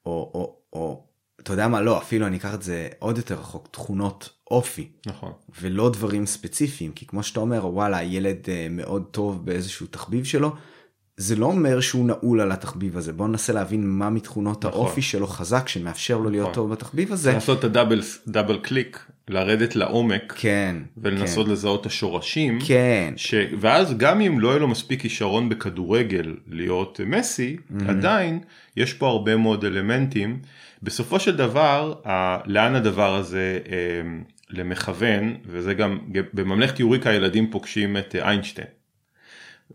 [SPEAKER 1] או, או, או, אתה יודע מה, לא, אפילו אני אקח את זה עוד יותר רחוק, תכונות אופי.
[SPEAKER 2] נכון.
[SPEAKER 1] ולא דברים ספציפיים, כי כמו שאתה אומר, וואלה, ילד אה, מאוד טוב באיזשהו תחביב שלו, זה לא אומר שהוא נעול על התחביב הזה בוא ננסה להבין מה מתכונות נכון. האופי שלו חזק שמאפשר לו להיות נכון. טוב בתחביב הזה.
[SPEAKER 2] לעשות את הדאבל דאבל קליק לרדת לעומק
[SPEAKER 1] כן
[SPEAKER 2] ולנסות
[SPEAKER 1] כן.
[SPEAKER 2] לזהות את השורשים
[SPEAKER 1] כן
[SPEAKER 2] ש... ואז גם אם לא יהיה לו מספיק כישרון בכדורגל להיות מסי mm-hmm. עדיין יש פה הרבה מאוד אלמנטים בסופו של דבר ה... לאן הדבר הזה אה, למכוון וזה גם בממלכת יוריקה הילדים פוגשים את איינשטיין.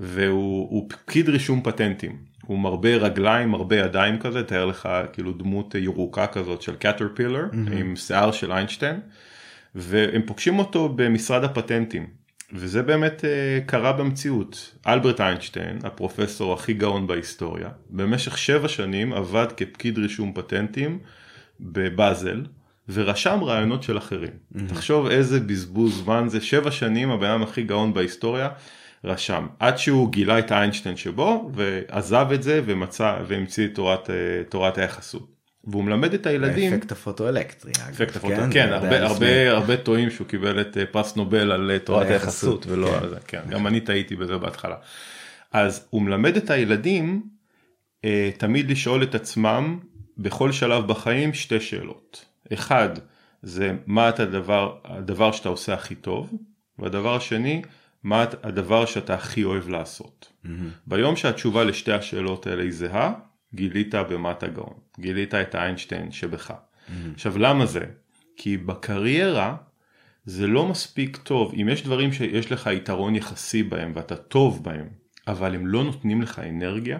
[SPEAKER 2] והוא פקיד רישום פטנטים. הוא מרבה רגליים, מרבה ידיים כזה, תאר לך כאילו דמות ירוקה כזאת של קטרפילר mm-hmm. עם שיער של איינשטיין, והם פוגשים אותו במשרד הפטנטים. וזה באמת uh, קרה במציאות. אלברט איינשטיין, הפרופסור הכי גאון בהיסטוריה, במשך שבע שנים עבד כפקיד רישום פטנטים בבאזל, ורשם רעיונות של אחרים. Mm-hmm. תחשוב איזה בזבוז זמן זה, שבע שנים הבן אדם הכי גאון בהיסטוריה. רשם עד שהוא גילה את איינשטיין שבו ועזב את זה ומצא והמציא את תורת, אה, תורת היחסות. והוא מלמד את הילדים.
[SPEAKER 1] אפקט הפוטואלקטרי.
[SPEAKER 2] אפקט הפוטואלקטרי, כן, כן הרבה, הרבה, הרבה טועים שהוא קיבל את אה, פרס נובל על אה, תורת היחסות ולא כן. על זה, כן, גם אני טעיתי בזה בהתחלה. אז הוא מלמד את הילדים תמיד לשאול את עצמם בכל שלב בחיים שתי שאלות. אחד זה מה את הדבר, הדבר שאתה עושה הכי טוב, והדבר השני מה הדבר שאתה הכי אוהב לעשות. Mm-hmm. ביום שהתשובה לשתי השאלות האלה היא זהה, גילית במה אתה גאון, גילית את איינשטיין שבך. Mm-hmm. עכשיו למה זה? כי בקריירה זה לא מספיק טוב, אם יש דברים שיש לך יתרון יחסי בהם ואתה טוב בהם, אבל הם לא נותנים לך אנרגיה,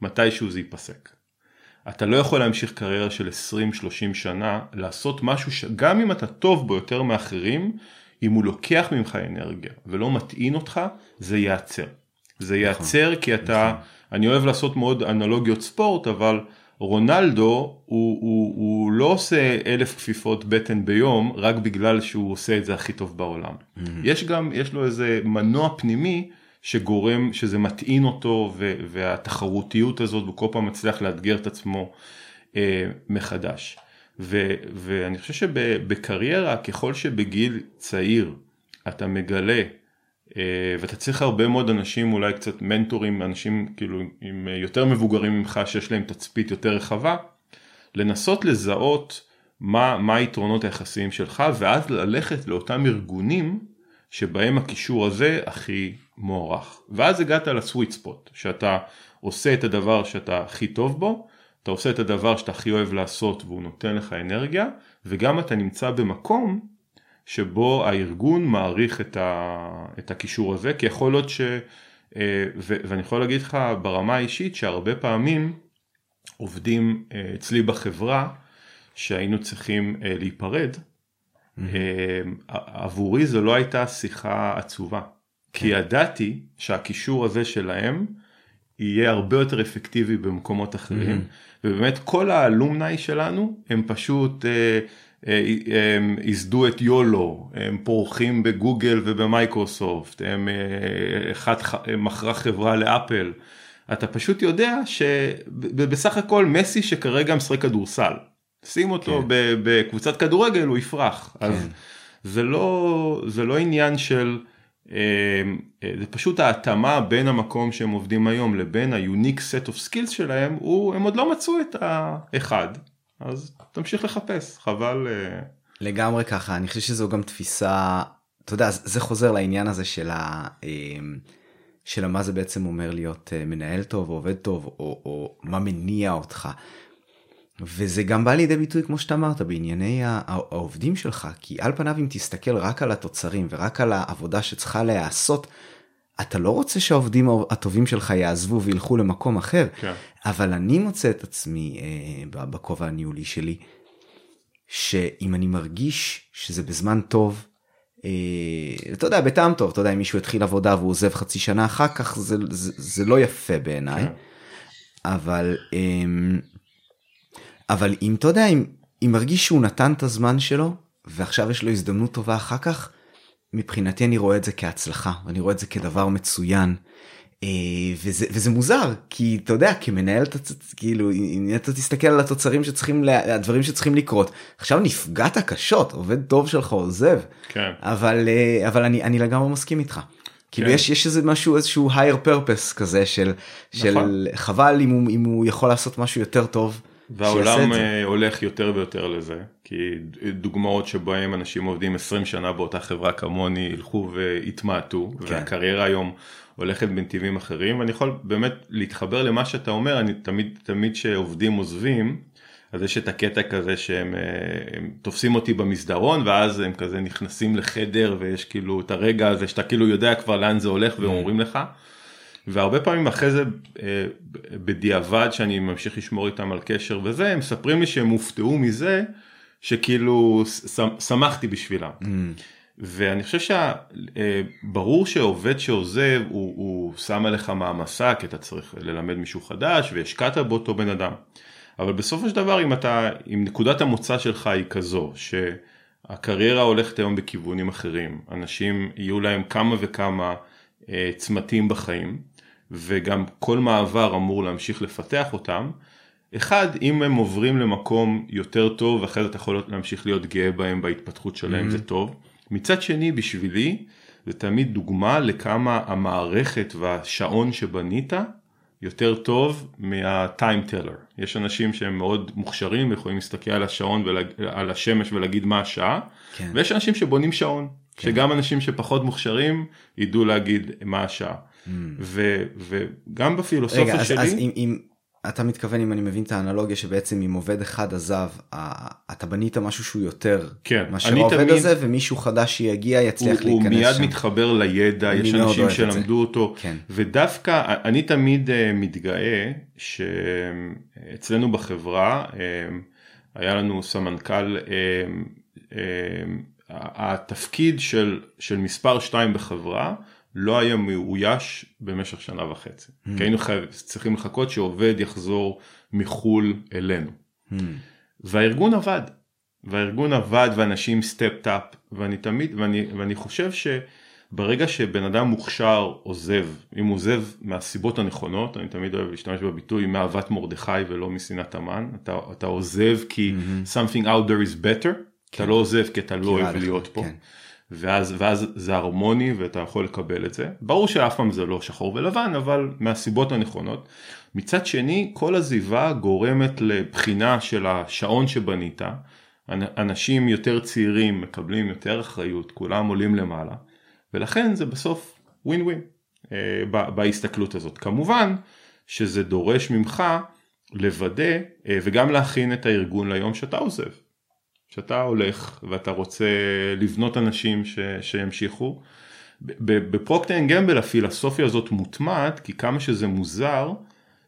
[SPEAKER 2] מתישהו זה ייפסק. אתה לא יכול להמשיך קריירה של 20-30 שנה לעשות משהו שגם אם אתה טוב בו יותר מאחרים, אם הוא לוקח ממך אנרגיה ולא מטעין אותך, זה ייעצר. זה נכון, ייעצר כי אתה, נכון. אני אוהב לעשות מאוד אנלוגיות ספורט, אבל רונלדו הוא, הוא, הוא לא עושה אלף כפיפות בטן ביום רק בגלל שהוא עושה את זה הכי טוב בעולם. Mm-hmm. יש גם, יש לו איזה מנוע פנימי שגורם, שזה מטעין אותו והתחרותיות הזאת, הוא כל פעם מצליח לאתגר את עצמו אה, מחדש. ו, ואני חושב שבקריירה, ככל שבגיל צעיר אתה מגלה, אה, ואתה צריך הרבה מאוד אנשים, אולי קצת מנטורים, אנשים כאילו עם יותר מבוגרים ממך, שיש להם תצפית יותר רחבה, לנסות לזהות מה, מה היתרונות היחסיים שלך, ואז ללכת לאותם ארגונים שבהם הקישור הזה הכי מוערך. ואז הגעת לסוויט ספוט, שאתה עושה את הדבר שאתה הכי טוב בו, אתה עושה את הדבר שאתה הכי אוהב לעשות והוא נותן לך אנרגיה, וגם אתה נמצא במקום שבו הארגון מעריך את, ה, את הקישור הזה, כי יכול להיות ש... אה, ו, ואני יכול להגיד לך ברמה האישית שהרבה פעמים עובדים אה, אצלי בחברה שהיינו צריכים אה, להיפרד, mm-hmm. עבורי זו לא הייתה שיחה עצובה, כן. כי ידעתי שהקישור הזה שלהם יהיה הרבה יותר אפקטיבי במקומות אחרים, mm-hmm. ובאמת כל האלומני שלנו הם פשוט אה, אה, הם ייסדו את יולו, הם פורחים בגוגל ובמייקרוסופט, הם אה, אחד מכרה חברה לאפל, אתה פשוט יודע שבסך הכל מסי שכרגע משחק כדורסל, שים אותו כן. בקבוצת כדורגל הוא יפרח, כן. אז זה לא, זה לא עניין של זה פשוט ההתאמה בין המקום שהם עובדים היום לבין ה-unique set of skills שלהם, הוא, הם עוד לא מצאו את האחד, אז תמשיך לחפש, חבל. אה,
[SPEAKER 1] לגמרי ככה, אני חושב שזו גם תפיסה, אתה יודע, זה חוזר לעניין הזה של ה... אמ, של מה זה בעצם אומר להיות אה, מנהל טוב או עובד טוב או, או מה מניע אותך. וזה גם בא לידי ביטוי כמו שאתה אמרת בענייני העובדים שלך כי על פניו אם תסתכל רק על התוצרים ורק על העבודה שצריכה להיעשות אתה לא רוצה שהעובדים הטובים שלך יעזבו וילכו למקום אחר כן. אבל אני מוצא את עצמי אה, בכובע הניהולי שלי שאם אני מרגיש שזה בזמן טוב. אה, אתה יודע בטעם טוב אתה יודע אם מישהו התחיל עבודה והוא עוזב חצי שנה אחר כך זה, זה, זה לא יפה בעיניי כן. אבל. אה, אבל אם אתה יודע, אם, אם מרגיש שהוא נתן את הזמן שלו, ועכשיו יש לו הזדמנות טובה אחר כך, מבחינתי אני רואה את זה כהצלחה, אני רואה את זה כדבר מצוין. אה, וזה, וזה מוזר, כי אתה יודע, כמנהל, כאילו, אם אתה תסתכל על התוצרים שצריכים, הדברים שצריכים לקרות, עכשיו נפגעת קשות, עובד טוב שלך עוזב,
[SPEAKER 2] כן.
[SPEAKER 1] אבל, אה, אבל אני, אני לגמרי מסכים איתך. כאילו כן. יש יש איזה משהו איזשהו higher purpose כזה של נכון. של חבל אם הוא, אם הוא יכול לעשות משהו יותר טוב
[SPEAKER 2] והעולם אה, הולך יותר ויותר לזה, כי דוגמאות שבהם אנשים עובדים 20 שנה באותה חברה כמוני ילכו ויתמעטו, כן. והקריירה היום הולכת בנתיבים אחרים, ואני יכול באמת להתחבר למה שאתה אומר, אני תמיד תמיד שעובדים עוזבים, אז יש את הקטע כזה שהם אה, תופסים אותי במסדרון ואז הם כזה נכנסים לחדר ויש כאילו את הרגע הזה שאתה כאילו יודע כבר לאן זה הולך ואומרים לך. והרבה פעמים אחרי זה אה, בדיעבד שאני ממשיך לשמור איתם על קשר וזה הם מספרים לי שהם הופתעו מזה שכאילו שמחתי בשבילם. Mm. ואני חושב שברור אה, שעובד שעוזב הוא, הוא שם עליך מעמסה כי אתה צריך ללמד מישהו חדש והשקעת באותו בן אדם. אבל בסופו של דבר אם אתה אם נקודת המוצא שלך היא כזו שהקריירה הולכת היום בכיוונים אחרים אנשים יהיו להם כמה וכמה אה, צמתים בחיים וגם כל מעבר אמור להמשיך לפתח אותם. אחד, אם הם עוברים למקום יותר טוב ואחרי זה אתה יכול להמשיך להיות גאה בהם בהתפתחות שלהם mm-hmm. זה טוב. מצד שני בשבילי זה תמיד דוגמה לכמה המערכת והשעון שבנית יותר טוב מהטיים טלר. יש אנשים שהם מאוד מוכשרים ויכולים להסתכל על השעון ועל השמש ולהגיד מה השעה כן. ויש אנשים שבונים שעון. כן. שגם אנשים שפחות מוכשרים ידעו להגיד מה השעה. Mm. ו, וגם בפילוסופיה רגע, שלי. אז,
[SPEAKER 1] אז אם, אם אתה מתכוון אם אני מבין את האנלוגיה שבעצם אם עובד אחד עזב אתה בנית משהו שהוא יותר
[SPEAKER 2] כן,
[SPEAKER 1] מאשר העובד תמיד, הזה ומישהו חדש שיגיע יצליח הוא,
[SPEAKER 2] להיכנס הוא מיד שם. מתחבר לידע יש אנשים שלמדו אותו כן. ודווקא אני תמיד uh, מתגאה שאצלנו בחברה uh, היה לנו סמנכ"ל uh, התפקיד של, של מספר 2 בחברה לא היה מאויש במשך שנה וחצי. Mm. כי היינו חייב, צריכים לחכות שעובד יחזור מחו"ל אלינו. Mm. והארגון עבד. והארגון עבד ואנשים סטפט אפ ואני תמיד ואני, ואני חושב ברגע שבן אדם מוכשר עוזב, אם הוא עוזב מהסיבות הנכונות, אני תמיד אוהב להשתמש בביטוי מאהבת מרדכי ולא משנאת המן, אתה, אתה עוזב כי mm-hmm. something out there is better, כן. אתה לא עוזב כי אתה לא אוהב להיות פה. כן. ואז, ואז זה הרמוני ואתה יכול לקבל את זה. ברור שאף פעם זה לא שחור ולבן, אבל מהסיבות הנכונות. מצד שני, כל עזיבה גורמת לבחינה של השעון שבנית. אנשים יותר צעירים מקבלים יותר אחריות, כולם עולים למעלה, ולכן זה בסוף ווין ווין אה, בהסתכלות הזאת. כמובן שזה דורש ממך לוודא אה, וגם להכין את הארגון ליום שאתה עוזב. שאתה הולך ואתה רוצה לבנות אנשים ש, שימשיכו. בפרוקטר גמבל הפילוסופיה הזאת מוטמעת כי כמה שזה מוזר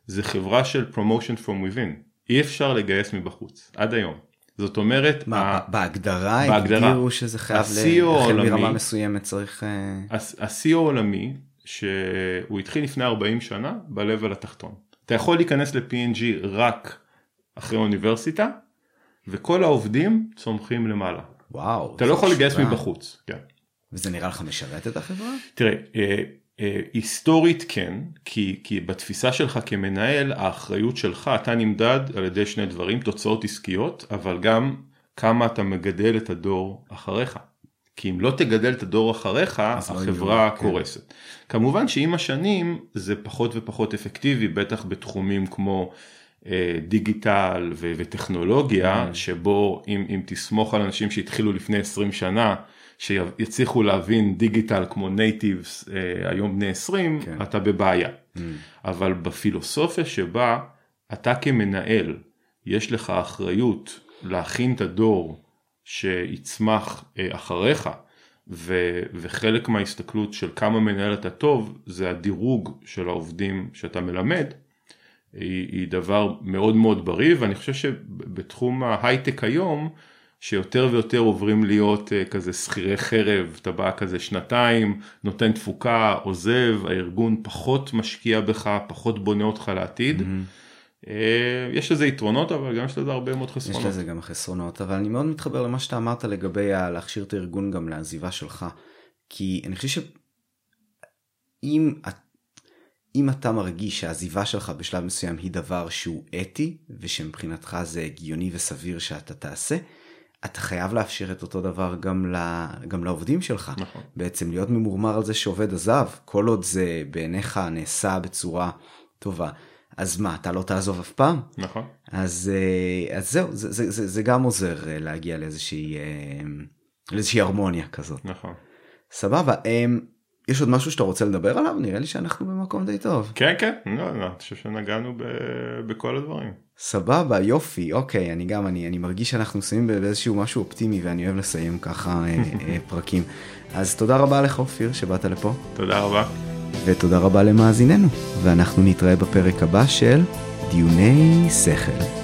[SPEAKER 2] זה חברה של promotion from within אי אפשר לגייס מבחוץ עד היום. זאת אומרת
[SPEAKER 1] מה, ה... בהגדרה, בהגדרה הגדירו שזה חייב החל מרמה מסוימת צריך
[SPEAKER 2] אה, השיא העולמי שהוא התחיל לפני 40 שנה ב-level התחתון אתה יכול להיכנס ל-PNG רק אחרי אוניברסיטה וכל העובדים צומחים למעלה.
[SPEAKER 1] וואו.
[SPEAKER 2] אתה לא יכול לגייס מבחוץ. כן.
[SPEAKER 1] וזה נראה לך משרת את החברה?
[SPEAKER 2] תראה, אה, אה, היסטורית כן, כי, כי בתפיסה שלך כמנהל האחריות שלך אתה נמדד על ידי שני דברים, תוצאות עסקיות, אבל גם כמה אתה מגדל את הדור אחריך. כי אם לא תגדל את הדור אחריך, לא החברה לא קורסת. כן. כמובן שעם השנים זה פחות ופחות אפקטיבי, בטח בתחומים כמו דיגיטל ו- וטכנולוגיה, mm. שבו אם, אם תסמוך על אנשים שהתחילו לפני 20 שנה, שיצליחו להבין דיגיטל כמו natives אה, היום בני 20, כן. אתה בבעיה. Mm. אבל בפילוסופיה שבה אתה כמנהל, יש לך אחריות להכין את הדור שיצמח אה, אחריך, ו- וחלק מההסתכלות של כמה מנהל אתה טוב, זה הדירוג של העובדים שאתה מלמד. היא, היא דבר מאוד מאוד בריא ואני חושב שבתחום ההייטק היום שיותר ויותר עוברים להיות uh, כזה שכירי חרב, אתה בא כזה שנתיים, נותן תפוקה, עוזב, הארגון פחות משקיע בך, פחות בונה אותך לעתיד. Mm-hmm. יש לזה יתרונות אבל גם יש לזה הרבה מאוד חסרונות.
[SPEAKER 1] יש לזה גם חסרונות אבל אני מאוד מתחבר למה שאתה אמרת לגבי להכשיר את הארגון גם לעזיבה שלך. כי אני חושב שאם את אם אתה מרגיש שהעזיבה שלך בשלב מסוים היא דבר שהוא אתי ושמבחינתך זה הגיוני וסביר שאתה תעשה, אתה חייב לאפשר את אותו דבר גם, ל... גם לעובדים שלך. נכון. בעצם להיות ממורמר על זה שעובד עזב, כל עוד זה בעיניך נעשה בצורה טובה. אז מה, אתה לא תעזוב אף פעם?
[SPEAKER 2] נכון.
[SPEAKER 1] אז, אה, אז זהו, זה, זה, זה, זה גם עוזר אה, להגיע לאיזושהי, אה, לאיזושהי הרמוניה כזאת.
[SPEAKER 2] נכון.
[SPEAKER 1] סבבה. יש עוד משהו שאתה רוצה לדבר עליו? נראה לי שאנחנו במקום די טוב.
[SPEAKER 2] כן כן, לא, לא, אני חושב שנגענו ב... בכל הדברים.
[SPEAKER 1] סבבה, יופי, אוקיי, אני גם, אני, אני מרגיש שאנחנו מסיימים באיזשהו משהו אופטימי ואני אוהב לסיים ככה אה, אה, פרקים. אז תודה רבה לך אופיר שבאת לפה.
[SPEAKER 2] תודה רבה.
[SPEAKER 1] ותודה רבה למאזיננו, ואנחנו נתראה בפרק הבא של דיוני שכל.